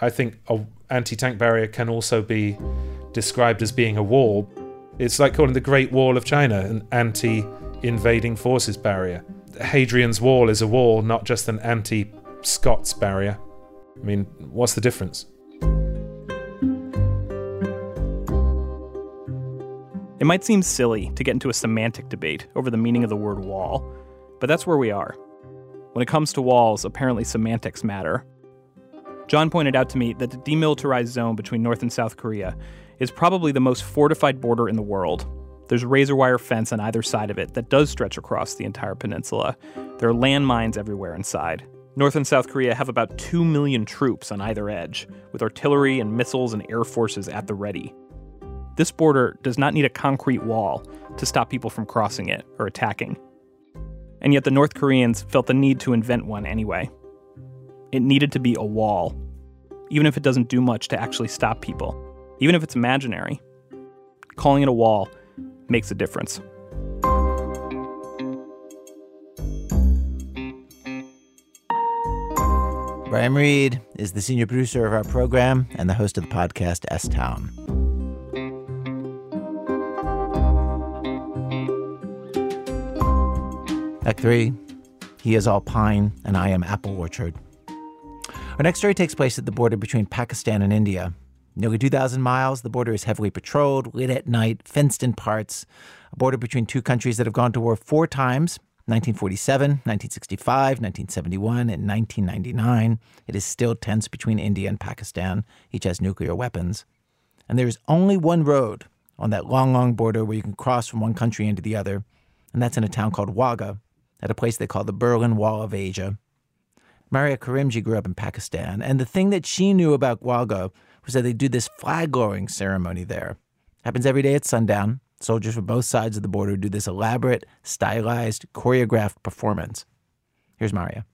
S14: I think a anti-tank barrier can also be described as being a wall. It's like calling the Great Wall of China an anti-invading forces barrier. Hadrian's Wall is a wall, not just an anti-Scots barrier. I mean, what's the difference?
S13: It might seem silly to get into a semantic debate over the meaning of the word wall, but that's where we are. When it comes to walls, apparently semantics matter. John pointed out to me that the demilitarized zone between North and South Korea is probably the most fortified border in the world. There's razor wire fence on either side of it that does stretch across the entire peninsula. There are landmines everywhere inside. North and South Korea have about 2 million troops on either edge, with artillery and missiles and air forces at the ready. This border does not need a concrete wall to stop people from crossing it or attacking. And yet the North Koreans felt the need to invent one anyway. It needed to be a wall, even if it doesn't do much to actually stop people, even if it's imaginary. Calling it a wall makes a difference.
S1: Brian Reed is the senior producer of our program and the host of the podcast S Town. Act 3 He is all pine, and I am apple orchard. Our next story takes place at the border between Pakistan and India. Nearly 2,000 miles, the border is heavily patrolled, lit at night, fenced in parts. A border between two countries that have gone to war four times 1947, 1965, 1971, and 1999. It is still tense between India and Pakistan. Each has nuclear weapons. And there is only one road on that long, long border where you can cross from one country into the other, and that's in a town called Wagah, at a place they call the Berlin Wall of Asia. Maria Karimji grew up in Pakistan, and the thing that she knew about Wagah was that they do this flag lowering ceremony there. Happens every day at sundown. Soldiers from both sides of the border do this elaborate, stylized, choreographed performance. Here's Maria.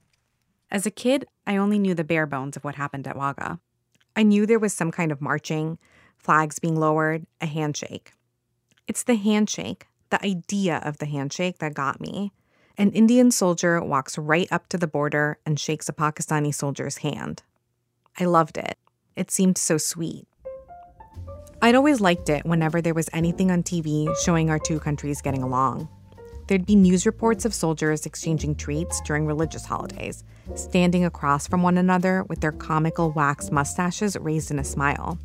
S16: As a kid, I only knew the bare bones of what happened at Wagah. I knew there was some kind of marching, flags being lowered, a handshake. It's the handshake, the idea of the handshake that got me. An Indian soldier walks right up to the border and shakes a Pakistani soldier's hand. I loved it. It seemed so sweet. I'd always liked it whenever there was anything on TV showing our two countries getting along. There'd be news reports of soldiers exchanging treats during religious holidays, standing across from one another with their comical wax mustaches raised in a smile.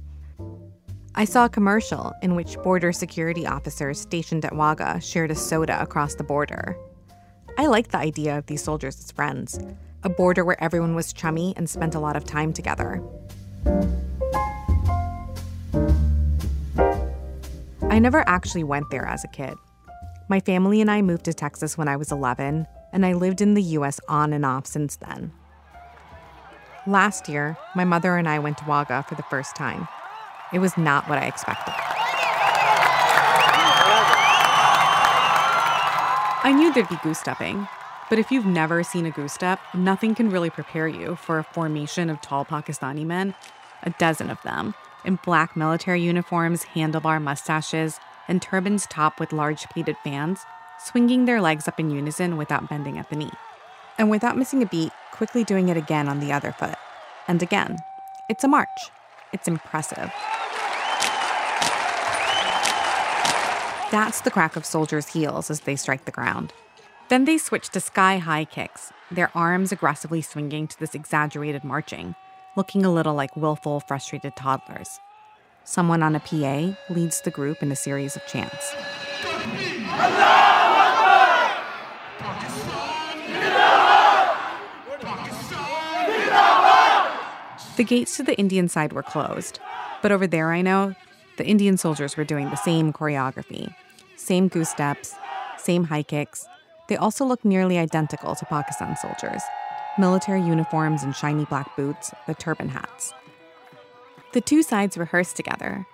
S16: I saw a commercial in which border security officers stationed at Wagah shared a soda across the border. I liked the idea of these soldiers as friends, a border where everyone was chummy and spent a lot of time together. I never actually went there as a kid. My family and I moved to Texas when I was 11, and I lived in the US on and off since then. Last year, my mother and I went to Wagah for the first time. It was not what I expected. I knew there'd be goose stepping, but if you've never seen a goose step, nothing can really prepare you for a formation of tall Pakistani men, a dozen of them, in black military uniforms, handlebar mustaches, and turbans topped with large pleated fans, swinging their legs up in unison without bending at the knee. And without missing a beat, quickly doing it again on the other foot. And again. It's a march. It's impressive. That's the crack of soldiers' heels as they strike the ground. Then they switch to sky high kicks, their arms aggressively swinging to this exaggerated marching, looking a little like willful, frustrated toddlers. Someone on a PA leads the group in a series of chants. The gates to the Indian side were closed, but over there, I know, the Indian soldiers were doing the same choreography same goose steps, same high kicks. They also look nearly identical to Pakistan soldiers. Military uniforms and shiny black boots, the turban hats. The two sides rehearsed together.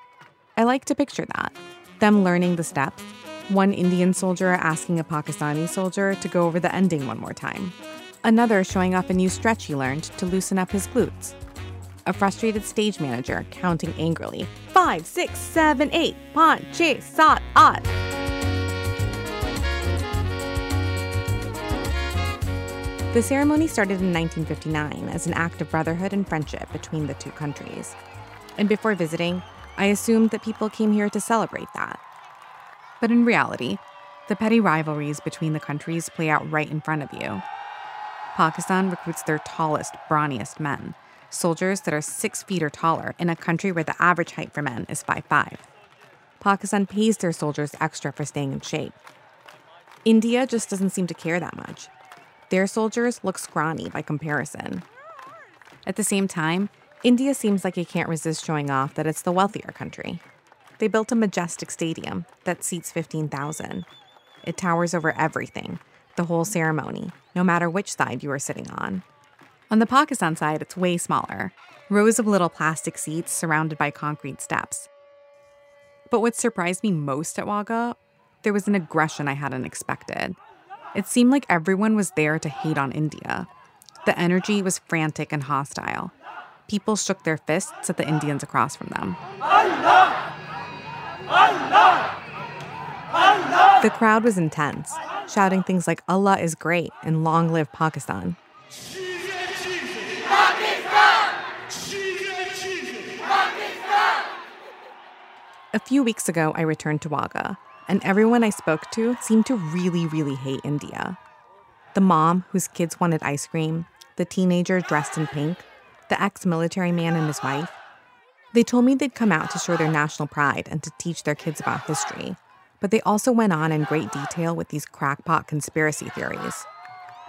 S16: I like to picture that. Them learning the steps, one Indian soldier asking a Pakistani soldier to go over the ending one more time, another showing off a new stretch he learned to loosen up his glutes a frustrated stage manager counting angrily. Five, six, seven, eight, pan, che, sat, at. The ceremony started in 1959 as an act of brotherhood and friendship between the two countries. And before visiting, I assumed that people came here to celebrate that. But in reality, the petty rivalries between the countries play out right in front of you. Pakistan recruits their tallest, brawniest men soldiers that are six feet or taller in a country where the average height for men is 5'5. Pakistan pays their soldiers extra for staying in shape. India just doesn't seem to care that much. Their soldiers look scrawny by comparison. At the same time, India seems like it can't resist showing off that it's the wealthier country. They built a majestic stadium that seats 15,000. It towers over everything, the whole ceremony, no matter which side you are sitting on. On the Pakistan side, it's way smaller rows of little plastic seats surrounded by concrete steps. But what surprised me most at Wagah, there was an aggression I hadn't expected. It seemed like everyone was there to hate on India. The energy was frantic and hostile. People shook their fists at the Indians across from them. Allah! Allah! Allah! The crowd was intense, shouting things like Allah is great and long live Pakistan. A few weeks ago, I returned to Wagah, and everyone I spoke to seemed to really, really hate India. The mom, whose kids wanted ice cream, the teenager dressed in pink, the ex military man and his wife. They told me they'd come out to show their national pride and to teach their kids about history, but they also went on in great detail with these crackpot conspiracy theories.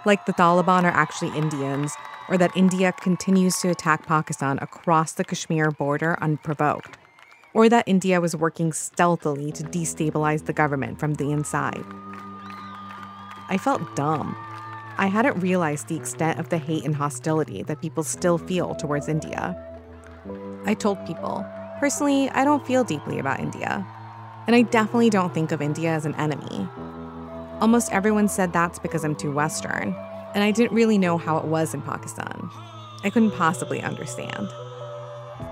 S16: Like the Taliban are actually Indians, or that India continues to attack Pakistan across the Kashmir border unprovoked or that India was working stealthily to destabilize the government from the inside. I felt dumb. I hadn't realized the extent of the hate and hostility that people still feel towards India. I told people, personally, I don't feel deeply about India. And I definitely don't think of India as an enemy. Almost everyone said that's because I'm too Western, and I didn't really know how it was in Pakistan. I couldn't possibly understand.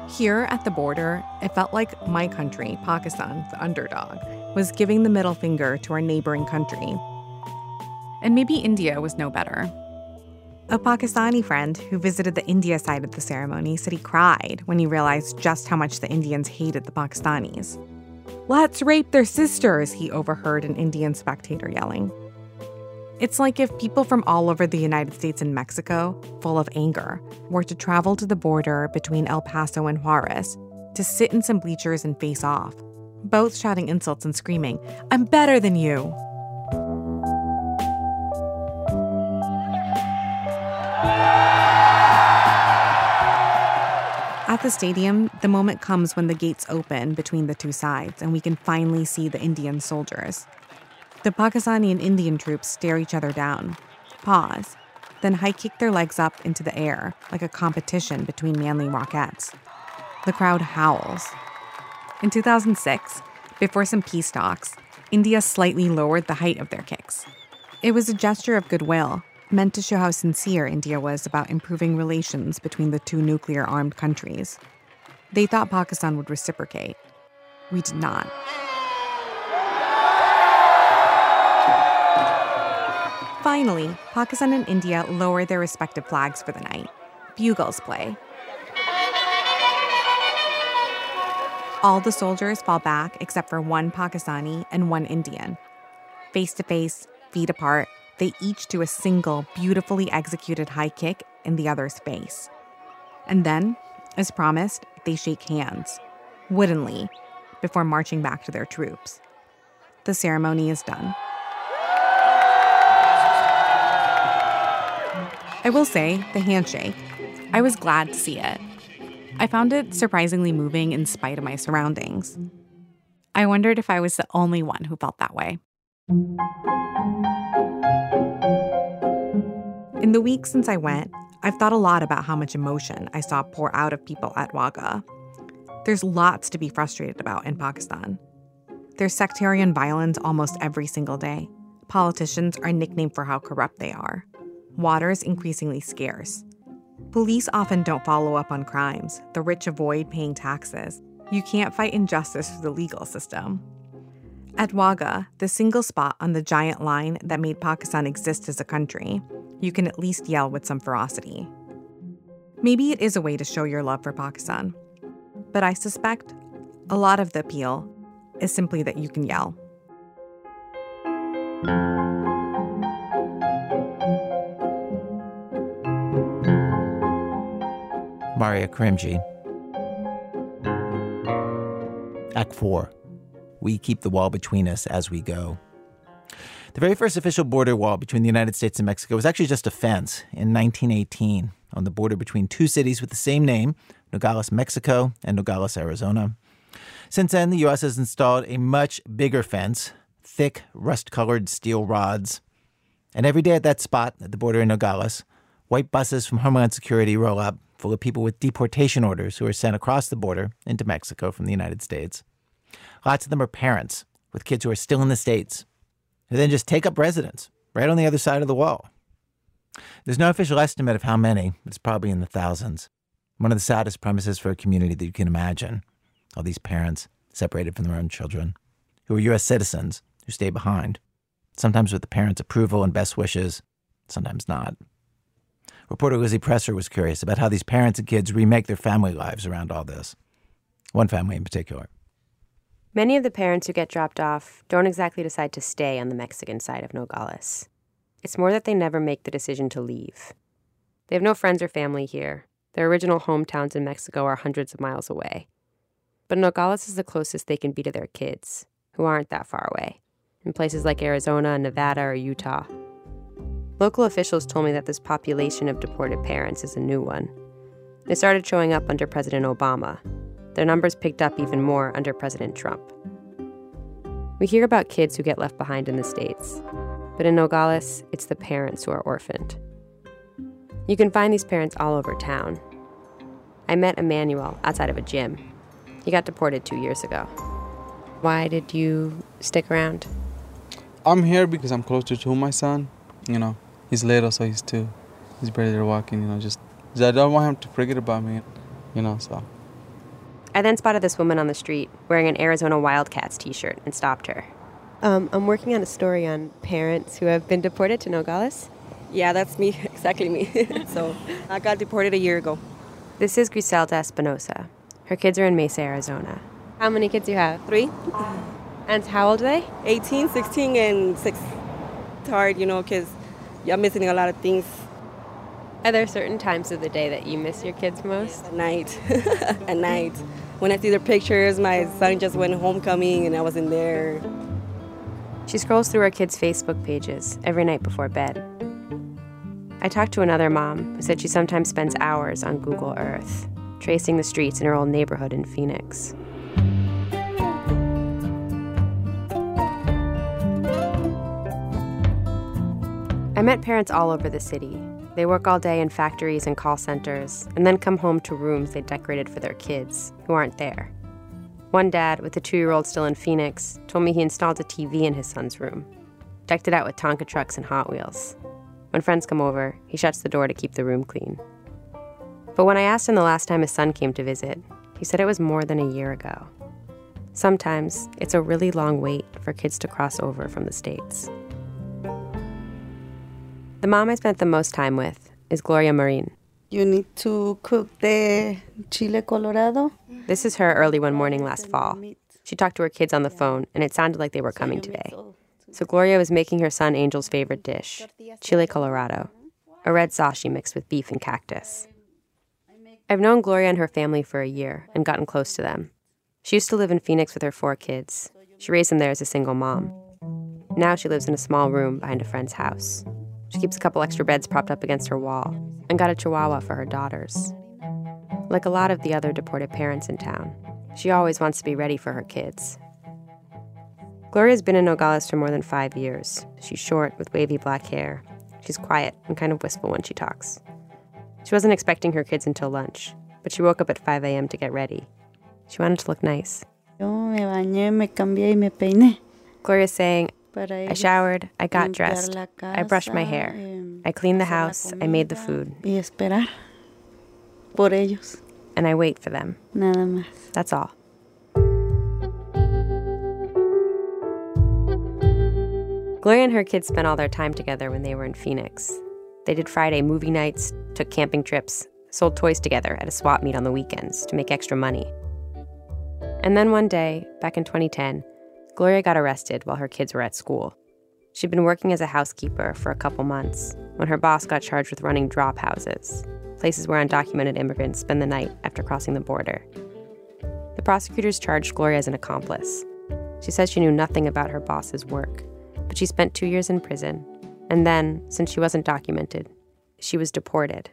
S16: Here at the border, it felt like my country, Pakistan, the underdog, was giving the middle finger to our neighboring country. And maybe India was no better. A Pakistani friend who visited the India side of the ceremony said he cried when he realized just how much the Indians hated the Pakistanis. Let's rape their sisters, he overheard an Indian spectator yelling. It's like if people from all over the United States and Mexico, full of anger, were to travel to the border between El Paso and Juarez to sit in some bleachers and face off, both shouting insults and screaming, I'm better than you! At the stadium, the moment comes when the gates open between the two sides and we can finally see the Indian soldiers. The Pakistani and Indian troops stare each other down, pause, then high kick their legs up into the air like a competition between manly rockets. The crowd howls. In 2006, before some peace talks, India slightly lowered the height of their kicks. It was a gesture of goodwill, meant to show how sincere India was about improving relations between the two nuclear armed countries. They thought Pakistan would reciprocate. We did not. Finally, Pakistan and India lower their respective flags for the night. Bugles play. All the soldiers fall back except for one Pakistani and one Indian. Face to face, feet apart, they each do a single, beautifully executed high kick in the other's face. And then, as promised, they shake hands, woodenly, before marching back to their troops. The ceremony is done. I will say, the handshake, I was glad to see it. I found it surprisingly moving in spite of my surroundings. I wondered if I was the only one who felt that way. In the weeks since I went, I've thought a lot about how much emotion I saw pour out of people at Wagah. There's lots to be frustrated about in Pakistan. There's sectarian violence almost every single day. Politicians are nicknamed for how corrupt they are water is increasingly scarce. Police often don't follow up on crimes. The rich avoid paying taxes. You can't fight injustice through the legal system. At Wagah, the single spot on the giant line that made Pakistan exist as a country, you can at least yell with some ferocity. Maybe it is a way to show your love for Pakistan. But I suspect a lot of the appeal is simply that you can yell.
S1: Maria Karimji. Act 4 We keep the wall between us as we go. The very first official border wall between the United States and Mexico was actually just a fence in 1918 on the border between two cities with the same name, Nogales, Mexico, and Nogales, Arizona. Since then, the U.S. has installed a much bigger fence, thick, rust colored steel rods. And every day at that spot at the border in Nogales, white buses from Homeland Security roll up full of people with deportation orders who are sent across the border into Mexico from the United States. Lots of them are parents with kids who are still in the States, who then just take up residence right on the other side of the wall. There's no official estimate of how many, it's probably in the thousands. One of the saddest premises for a community that you can imagine. All these parents separated from their own children, who are U.S. citizens who stay behind, sometimes with the parents' approval and best wishes, sometimes not. Reporter Lizzie Presser was curious about how these parents and kids remake their family lives around all this. One family in particular.
S17: Many of the parents who get dropped off don't exactly decide to stay on the Mexican side of Nogales. It's more that they never make the decision to leave. They have no friends or family here. Their original hometowns in Mexico are hundreds of miles away. But Nogales is the closest they can be to their kids, who aren't that far away, in places like Arizona, Nevada, or Utah. Local officials told me that this population of deported parents is a new one. They started showing up under President Obama. Their numbers picked up even more under President Trump. We hear about kids who get left behind in the States, but in Nogales, it's the parents who are orphaned. You can find these parents all over town. I met Emmanuel outside of a gym. He got deported two years ago. Why did you stick around?
S18: I'm here because I'm closer to my son. You know, he's little, so he's two. He's barely walking. You know, just I don't want him to forget about me. You know, so.
S17: I then spotted this woman on the street wearing an Arizona Wildcats T-shirt and stopped her. Um, I'm working on a story on parents who have been deported to Nogales.
S19: Yeah, that's me, exactly me. so I got deported a year ago.
S17: This is Griselda Espinosa. Her kids are in Mesa, Arizona. How many kids do you have?
S19: Three.
S17: And how old are they?
S19: 18, 16, and 6. It's hard, you know, because you're missing a lot of things.
S17: Are there certain times of the day that you miss your kids most?
S19: At night. At night. When I see their pictures, my son just went homecoming and I wasn't there.
S17: She scrolls through her kids' Facebook pages every night before bed. I talked to another mom who said she sometimes spends hours on Google Earth, tracing the streets in her old neighborhood in Phoenix. Met parents all over the city. They work all day in factories and call centers, and then come home to rooms they decorated for their kids, who aren't there. One dad, with a two year old still in Phoenix, told me he installed a TV in his son's room. decked it out with Tonka trucks and Hot Wheels. When friends come over, he shuts the door to keep the room clean. But when I asked him the last time his son came to visit, he said it was more than a year ago. Sometimes it's a really long wait for kids to cross over from the States. The mom I spent the most time with is Gloria Marin.
S20: You need to cook the chile colorado.
S17: This is her early one morning last fall. She talked to her kids on the phone, and it sounded like they were coming today. So Gloria was making her son Angel's favorite dish, chile colorado, a red sauce she mixed with beef and cactus. I've known Gloria and her family for a year and gotten close to them. She used to live in Phoenix with her four kids. She raised them there as a single mom. Now she lives in a small room behind a friend's house. She keeps a couple extra beds propped up against her wall and got a chihuahua for her daughters. Like a lot of the other deported parents in town, she always wants to be ready for her kids. Gloria's been in Nogales for more than five years. She's short with wavy black hair. She's quiet and kind of wistful when she talks. She wasn't expecting her kids until lunch, but she woke up at 5 a.m. to get ready. She wanted to look nice.
S20: Yo me bañé, me cambié y me peiné.
S17: Gloria's saying, I showered, I got dressed, I brushed my hair, I cleaned the house, I made the food,
S20: y esperar por ellos,
S17: and I wait for them.
S20: nada más.
S17: That's all. Gloria and her kids spent all their time together when they were in Phoenix. They did Friday movie nights, took camping trips, sold toys together at a swap meet on the weekends to make extra money. And then one day, back in 2010, Gloria got arrested while her kids were at school. She'd been working as a housekeeper for a couple months when her boss got charged with running drop houses, places where undocumented immigrants spend the night after crossing the border. The prosecutors charged Gloria as an accomplice. She says she knew nothing about her boss's work, but she spent two years in prison. And then, since she wasn't documented, she was deported.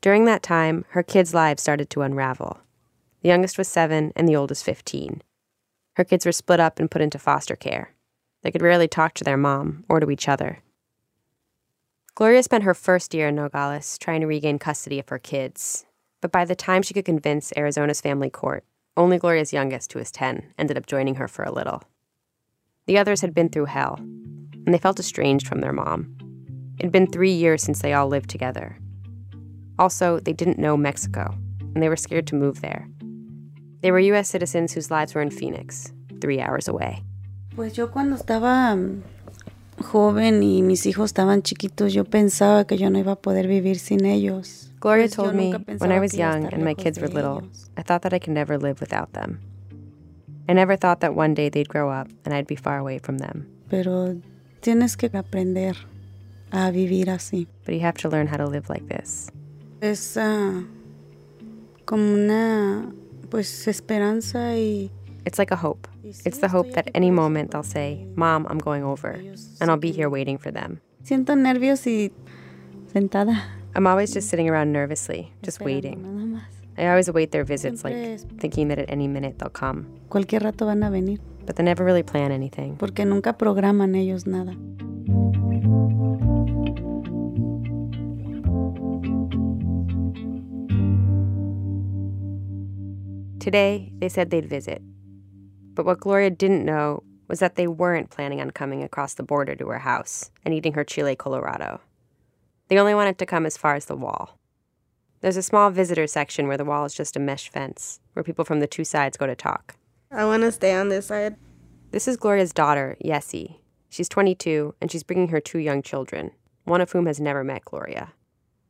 S17: During that time, her kids' lives started to unravel. The youngest was seven and the oldest 15. Her kids were split up and put into foster care. They could rarely talk to their mom or to each other. Gloria spent her first year in Nogales trying to regain custody of her kids. But by the time she could convince Arizona's family court, only Gloria's youngest, who was 10, ended up joining her for a little. The others had been through hell, and they felt estranged from their mom. It'd been three years since they all lived together. Also, they didn't know Mexico, and they were scared to move there. They were U.S. citizens whose lives were in Phoenix, three hours away.
S20: Pues yo cuando estaba mm, joven y mis hijos estaban chiquitos, yo pensaba que yo no iba a poder vivir sin ellos.
S17: Gloria told me when I was
S20: que iba a
S17: young and my kids were little. I thought that I could never live without them. I never thought that one day they'd grow up and I'd be far away from them.
S20: Pero tienes que aprender a vivir así.
S17: But you have to learn how to live like this.
S20: Es ah, como una pues esperanza y
S17: It's like a hope. It's the hope that any moment they'll say, Mom, I'm going over, and I'll be here waiting for them.
S20: siento nervios y sentada.
S17: I'm always just sitting around nervously, just waiting. I always await their visits, like thinking that at any minute they'll come.
S20: Cualquier rato van a venir
S17: But they never really plan anything.
S20: porque nunca programan ellos nada.
S17: Today, they said they'd visit. But what Gloria didn't know was that they weren't planning on coming across the border to her house and eating her chile colorado. They only wanted to come as far as the wall. There's a small visitor section where the wall is just a mesh fence, where people from the two sides go to talk.
S21: I want to stay on this side.
S17: This is Gloria's daughter, Yessie. She's 22, and she's bringing her two young children, one of whom has never met Gloria.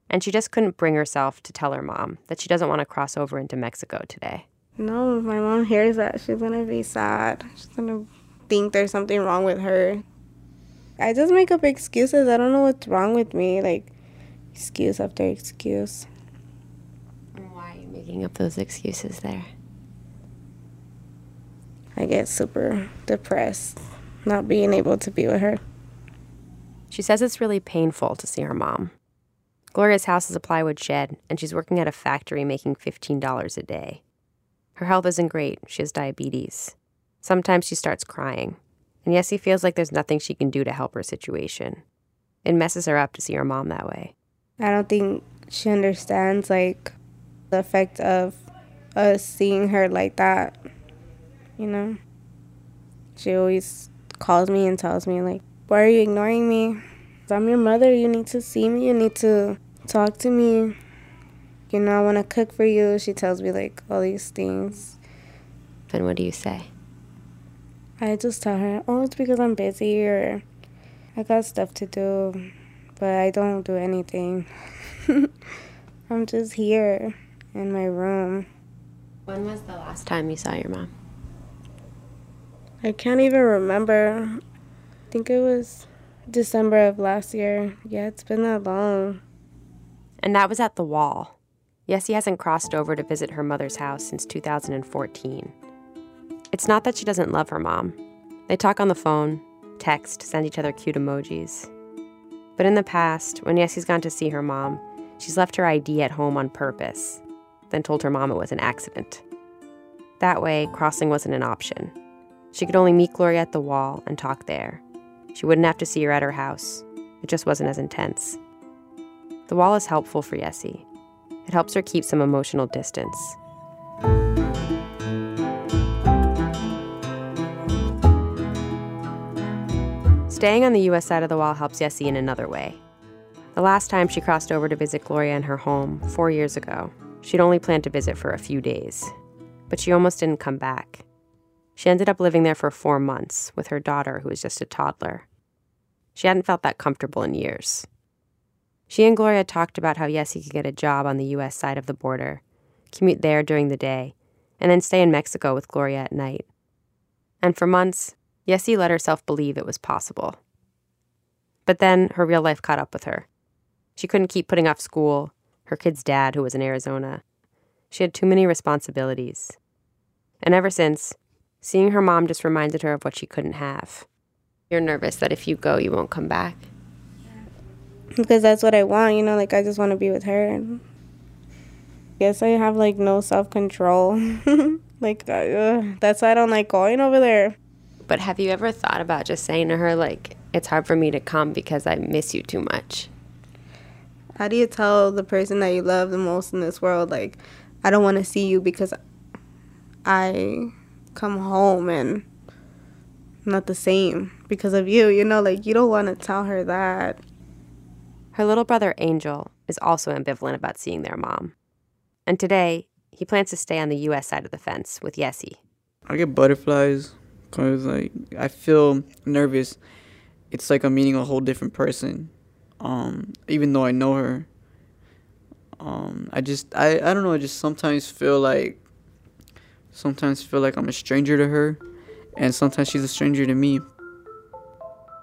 S17: And she just couldn't bring herself to tell her mom that she doesn't want to cross over into Mexico today.
S21: No, if my mom hears that, she's gonna be sad. She's gonna think there's something wrong with her. I just make up excuses. I don't know what's wrong with me. Like, excuse after excuse.
S17: Why are you making up those excuses there?
S21: I get super depressed not being able to be with her.
S17: She says it's really painful to see her mom. Gloria's house is a plywood shed, and she's working at a factory making $15 a day. Her health isn't great. She has diabetes. Sometimes she starts crying. And Yessie feels like there's nothing she can do to help her situation. It messes her up to see her mom that way.
S21: I don't think she understands like the effect of us seeing her like that. You know, she always calls me and tells me like, "Why are you ignoring me? I'm your mother. You need to see me. You need to talk to me. You know, I want to cook for you." She tells me like all these things.
S17: Then what do you say?
S21: I just tell her, "Oh, it's because I'm busy or I got stuff to do." But I don't do anything. I'm just here in my room.
S17: When was the last time you saw your mom?
S21: I can't even remember. I think it was December of last year. Yeah, it's been that long.
S17: And that was at the wall. Yessie hasn't crossed over to visit her mother's house since 2014. It's not that she doesn't love her mom. They talk on the phone, text, send each other cute emojis. But in the past, when Yessie's gone to see her mom, she's left her ID at home on purpose, then told her mom it was an accident. That way, crossing wasn't an option. She could only meet Gloria at the wall and talk there. She wouldn't have to see her at her house. It just wasn't as intense. The wall is helpful for Yessie. It helps her keep some emotional distance. Staying on the US side of the wall helps Yessie in another way. The last time she crossed over to visit Gloria in her home, four years ago, she'd only planned to visit for a few days. But she almost didn't come back. She ended up living there for four months with her daughter, who was just a toddler. She hadn't felt that comfortable in years. She and Gloria talked about how Yessie could get a job on the US side of the border, commute there during the day, and then stay in Mexico with Gloria at night. And for months, Yessie let herself believe it was possible. But then her real life caught up with her. She couldn't keep putting off school, her kid's dad, who was in Arizona. She had too many responsibilities. And ever since, seeing her mom just reminded her of what she couldn't have. You're nervous that if you go, you won't come back?
S21: Because that's what I want, you know, like I just want to be with her. Guess I have like no self control. like, uh, that's why I don't like going over there.
S17: But have you ever thought about just saying to her, like, it's hard for me to come because I miss you too much?
S21: How do you tell the person that you love the most in this world, like, I don't want to see you because I come home and I'm not the same because of you, you know, like, you don't want to tell her that.
S17: Her little brother, Angel, is also ambivalent about seeing their mom. And today, he plans to stay on the U.S. side of the fence with Yessie.
S18: I get butterflies Cause like I feel nervous. It's like I'm meeting a whole different person. Um, even though I know her. Um, I just I, I don't know, I just sometimes feel like sometimes feel like I'm a stranger to her and sometimes she's a stranger to me.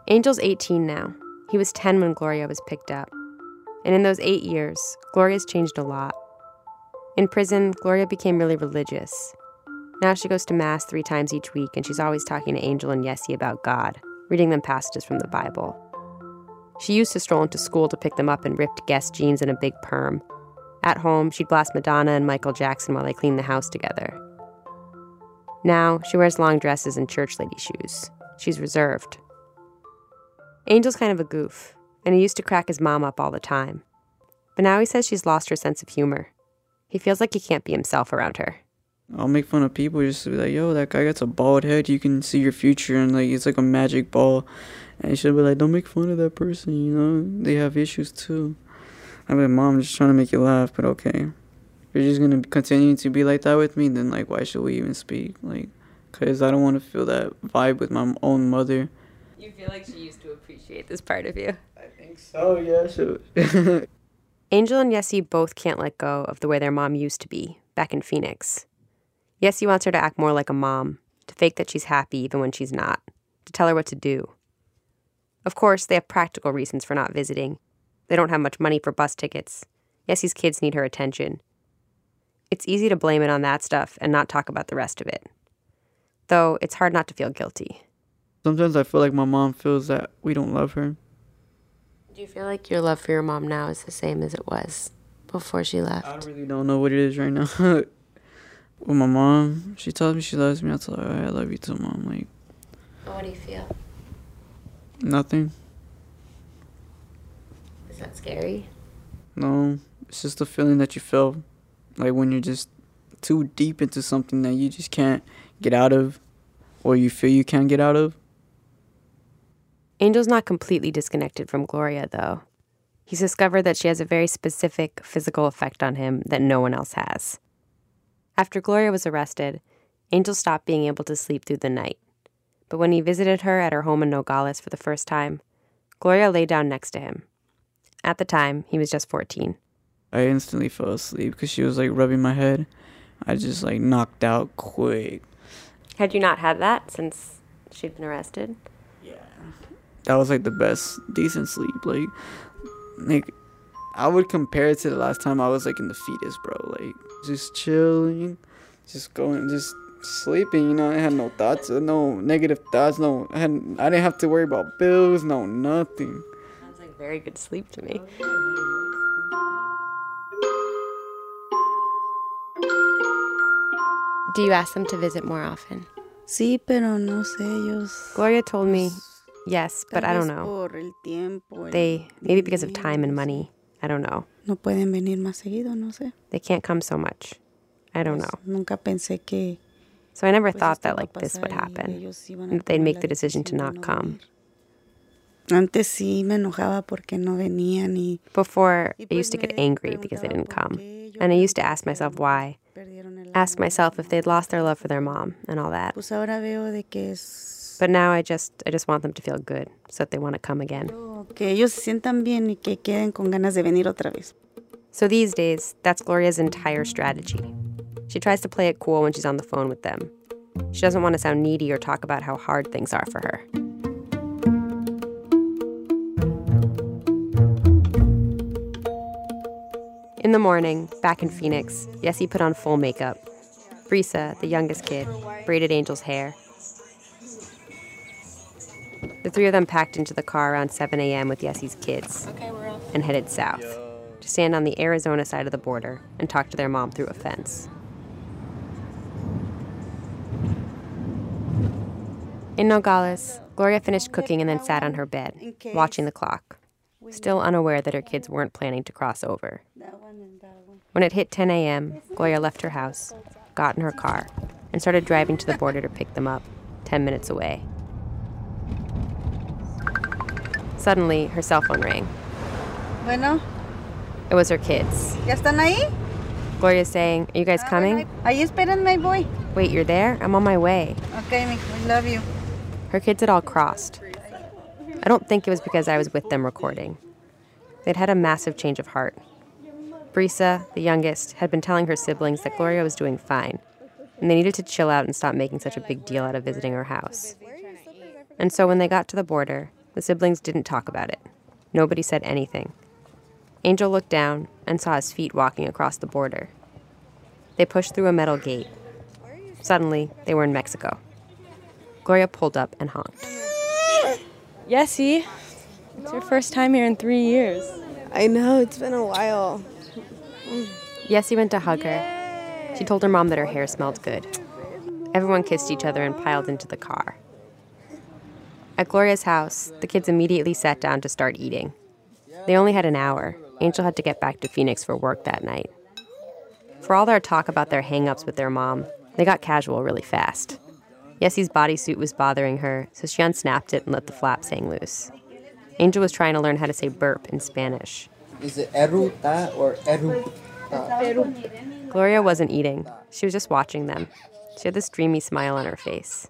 S17: Angel's 18 now. He was 10 when Gloria was picked up. And in those 8 years, Gloria's changed a lot. In prison, Gloria became really religious. Now she goes to Mass three times each week, and she's always talking to Angel and Yessie about God, reading them passages from the Bible. She used to stroll into school to pick them up in ripped Guess jeans and a big perm. At home, she'd blast Madonna and Michael Jackson while they cleaned the house together. Now, she wears long dresses and church lady shoes. She's reserved. Angel's kind of a goof, and he used to crack his mom up all the time. But now he says she's lost her sense of humor. He feels like he can't be himself around her.
S18: I'll make fun of people just to be like, yo, that guy gets a bald head. You can see your future, and like it's like a magic ball. And she'll be like, don't make fun of that person. You know, they have issues too. I'm like, mom, I'm just trying to make you laugh, but okay. If you're just gonna continue to be like that with me, then like, why should we even speak? Like, cause I don't want to feel that vibe with my own mother.
S17: You feel like she used to appreciate this part of you.
S18: I think so. Yeah. So.
S17: Angel and Yessie both can't let go of the way their mom used to be back in Phoenix. Yessie wants her to act more like a mom, to fake that she's happy even when she's not, to tell her what to do. Of course, they have practical reasons for not visiting. They don't have much money for bus tickets. Yessie's kids need her attention. It's easy to blame it on that stuff and not talk about the rest of it. Though it's hard not to feel guilty.
S18: Sometimes I feel like my mom feels that we don't love her.
S17: Do you feel like your love for your mom now is the same as it was before she left?
S18: I really don't know what it is right now. with my mom. She tells me she loves me. I tell her, I love you too, mom. Like,
S17: what do you feel?
S18: Nothing.
S17: Is that scary?
S18: No, it's just a feeling that you feel, like when you're just too deep into something that you just can't get out of, or you feel you can't get out of.
S17: Angel's not completely disconnected from Gloria, though. He's discovered that she has a very specific physical effect on him that no one else has. After Gloria was arrested, Angel stopped being able to sleep through the night. But when he visited her at her home in Nogales for the first time, Gloria lay down next to him. At the time, he was just 14.
S18: I instantly fell asleep because she was like rubbing my head. I just like knocked out quick.
S17: Had you not had that since she'd been arrested?
S18: That was like the best decent sleep. Like, like I would compare it to the last time I was like in the fetus, bro. Like just chilling, just going, just sleeping. You know, I had no thoughts, no negative thoughts. No, I had I didn't have to worry about bills. No, nothing.
S17: Sounds like very good sleep to me. Do you ask them to visit more often?
S20: Sí, pero no sé, ellos.
S17: Gloria told me yes, but I don't know.
S20: Por el tiempo, el
S17: They, maybe because of time and money. I don't know.
S20: No pueden venir más seguido, no sé.
S17: They can't come so much. I don't know.
S20: Nunca pensé que.
S17: So I never
S20: pues,
S17: thought that like this would happen.
S20: ellos iban a
S17: And that they'd make the decision to not
S20: no
S17: come.
S20: Antes sí me enojaba porque no venían y.
S17: Before, I used to get angry because they didn't come. And I used to ask myself why. Ask myself if they'd lost their love for their mom and all that.
S20: Pues ahora veo de que es.
S17: But now I just I just want them to feel good so that they want to come again.
S20: Que ellos se sientan bien y que queden con ganas de venir otra vez.
S17: So these days, that's Gloria's entire strategy. She tries to play it cool when she's on the phone with them. She doesn't want to sound needy or talk about how hard things are for her. In the morning, back in Phoenix, Yessie put on full makeup. Brisa, the youngest kid, braided Angel's hair. The three of them packed into the car around 7 a.m. with Yessie's kids and headed south to stand on the Arizona side of the border and talk to their mom through a fence. In Nogales, Gloria finished cooking and then sat on her bed, watching the clock, still unaware that her kids weren't planning to cross over. When it hit 10 a.m., Gloria left her house, got in her car, and started driving to the border to pick them up, 10 minutes away. Suddenly, her cell phone rang.
S20: Bueno,
S17: It was her kids.
S20: ¿ya están ahí?
S17: Gloria's saying, Are you guys ah, coming?
S20: Are you Ahí espérenme, boy?
S17: Wait, you're there? I'm on my way.
S20: Okay, mijo, I love you.
S17: Her kids had all crossed. I don't think it was because I was with them recording. They'd had a massive change of heart. Brisa, the youngest, had been telling her siblings that Gloria was doing fine, and they needed to chill out and stop making such a big deal out of visiting her house. And so when they got to the border, the siblings didn't talk about it. Nobody said anything. Angel looked down and saw his feet walking across the border. They pushed through a metal gate. Suddenly, they were in Mexico. Gloria pulled up and honked.
S19: Yessie, it's your first time here in three years. I know, it's been a while.
S17: Yessie went to hug her. She told her mom that her hair smelled good. Everyone kissed each other and piled into the car. At Gloria's house, the kids immediately sat down to start eating. They only had an hour. Angel had to get back to Phoenix for work that night. For all their talk about their hang ups with their mom, they got casual really fast. Yessie's bodysuit was bothering her, so she unsnapped it and let the flaps hang loose. Angel was trying to learn how to say burp in Spanish.
S22: Is it eruta or eruta?
S17: Gloria wasn't eating. She was just watching them. She had this dreamy smile on her face.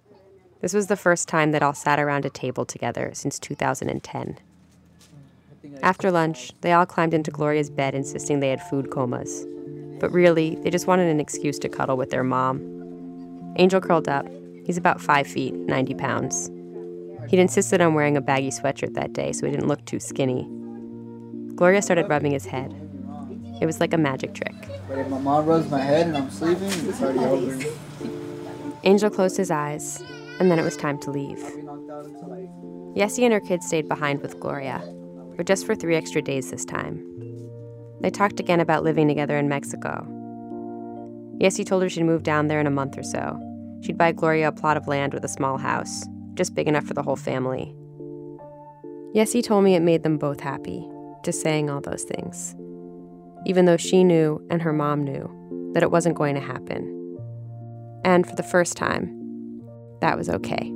S17: This was the first time they'd all sat around a table together since 2010. After lunch, they all climbed into Gloria's bed, insisting they had food comas. But really, they just wanted an excuse to cuddle with their mom. Angel curled up. He's about five feet, 90 pounds. He'd insisted on wearing a baggy sweatshirt that day so he didn't look too skinny. Gloria started rubbing his head. It was like a magic trick.
S22: But if my mom rubs my head and I'm sleeping, it's already over.
S17: Angel closed his eyes, and then it was time to leave. Yessie and her kids stayed behind with Gloria, but just for three extra days this time. They talked again about living together in Mexico. Yessie told her she'd move down there in a month or so. She'd buy Gloria a plot of land with a small house, just big enough for the whole family. Yessie told me it made them both happy, just saying all those things. Even though she knew and her mom knew that it wasn't going to happen. And for the first time, that was okay.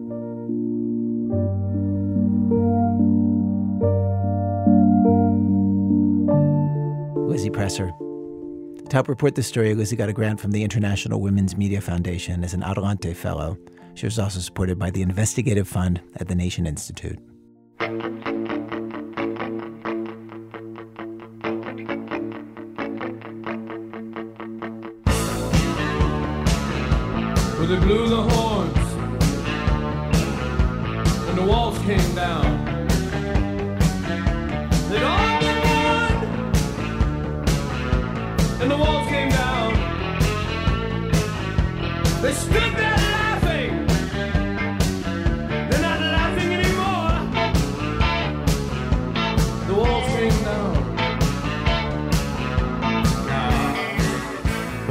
S1: Lizzie Presser. To help report this story, Lizzie got a grant from the International Women's Media Foundation as an Adelante Fellow. She was also supported by the Investigative Fund at the Nation Institute.
S23: For the blue and the walls came down. They stood there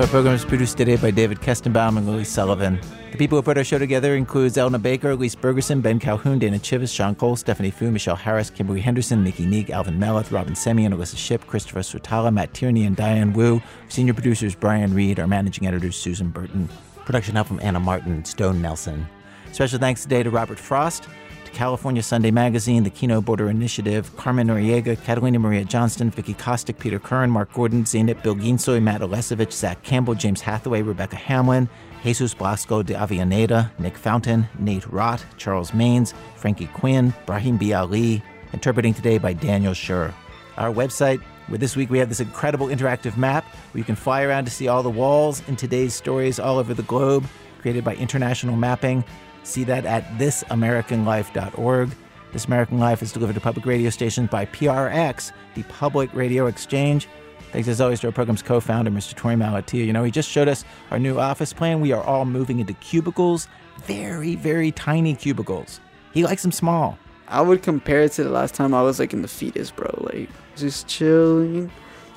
S1: Our program is produced today by David Kestenbaum and Louis Sullivan. The people who put our show together includes Elna Baker, Elise Bergerson, Ben Calhoun, Dana Chivvis, Sean Cole, Stephanie Foo, Michelle Harris, Kimberly Henderson, Miki Meek, Alvin Melathe, Robyn Semien, Alissa Shipp, Christopher Swetala, Matt Tierney, and Diane Wu. Senior producers Brian Reed. Our managing editors Susan Burton. Production help from Anna Martin and Stowe Nelson. Special thanks today to Robert Frost, California Sunday Magazine, the Kino Border Initiative, Carmen Noriega, Catalina Maria Johnston, Vicky Kostick, Peter Curran, Mark Gordon, Zeynep Bilginsoy, Matt Olesevich, Zach Campbell, James Hathaway, Rebecca Hamlin, Jesus Blasco de Avellaneda, Nick Fountain, Nate Rott, Charles Maines, Frankie Quinn, Brahim Biali, interpreting today by Daniel Schur. Our website, where this week we have this incredible interactive map where you can fly around to see all the walls in today's stories all over the globe, created by International Mapping. See that at thisamericanlife.org. This American Life is delivered to public radio stations by PRX, the Public Radio Exchange. Thanks as always to our program's co-founder, Mr. Torey Malatia. You know, he just showed us our new office plan. We are all moving into cubicles, very, very tiny cubicles. He likes them small.
S18: I would compare it to the last time I was like in the fetus, bro. Like just chilling.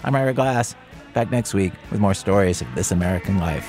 S1: I'm Ira Glass. Back next week with more stories of this American life.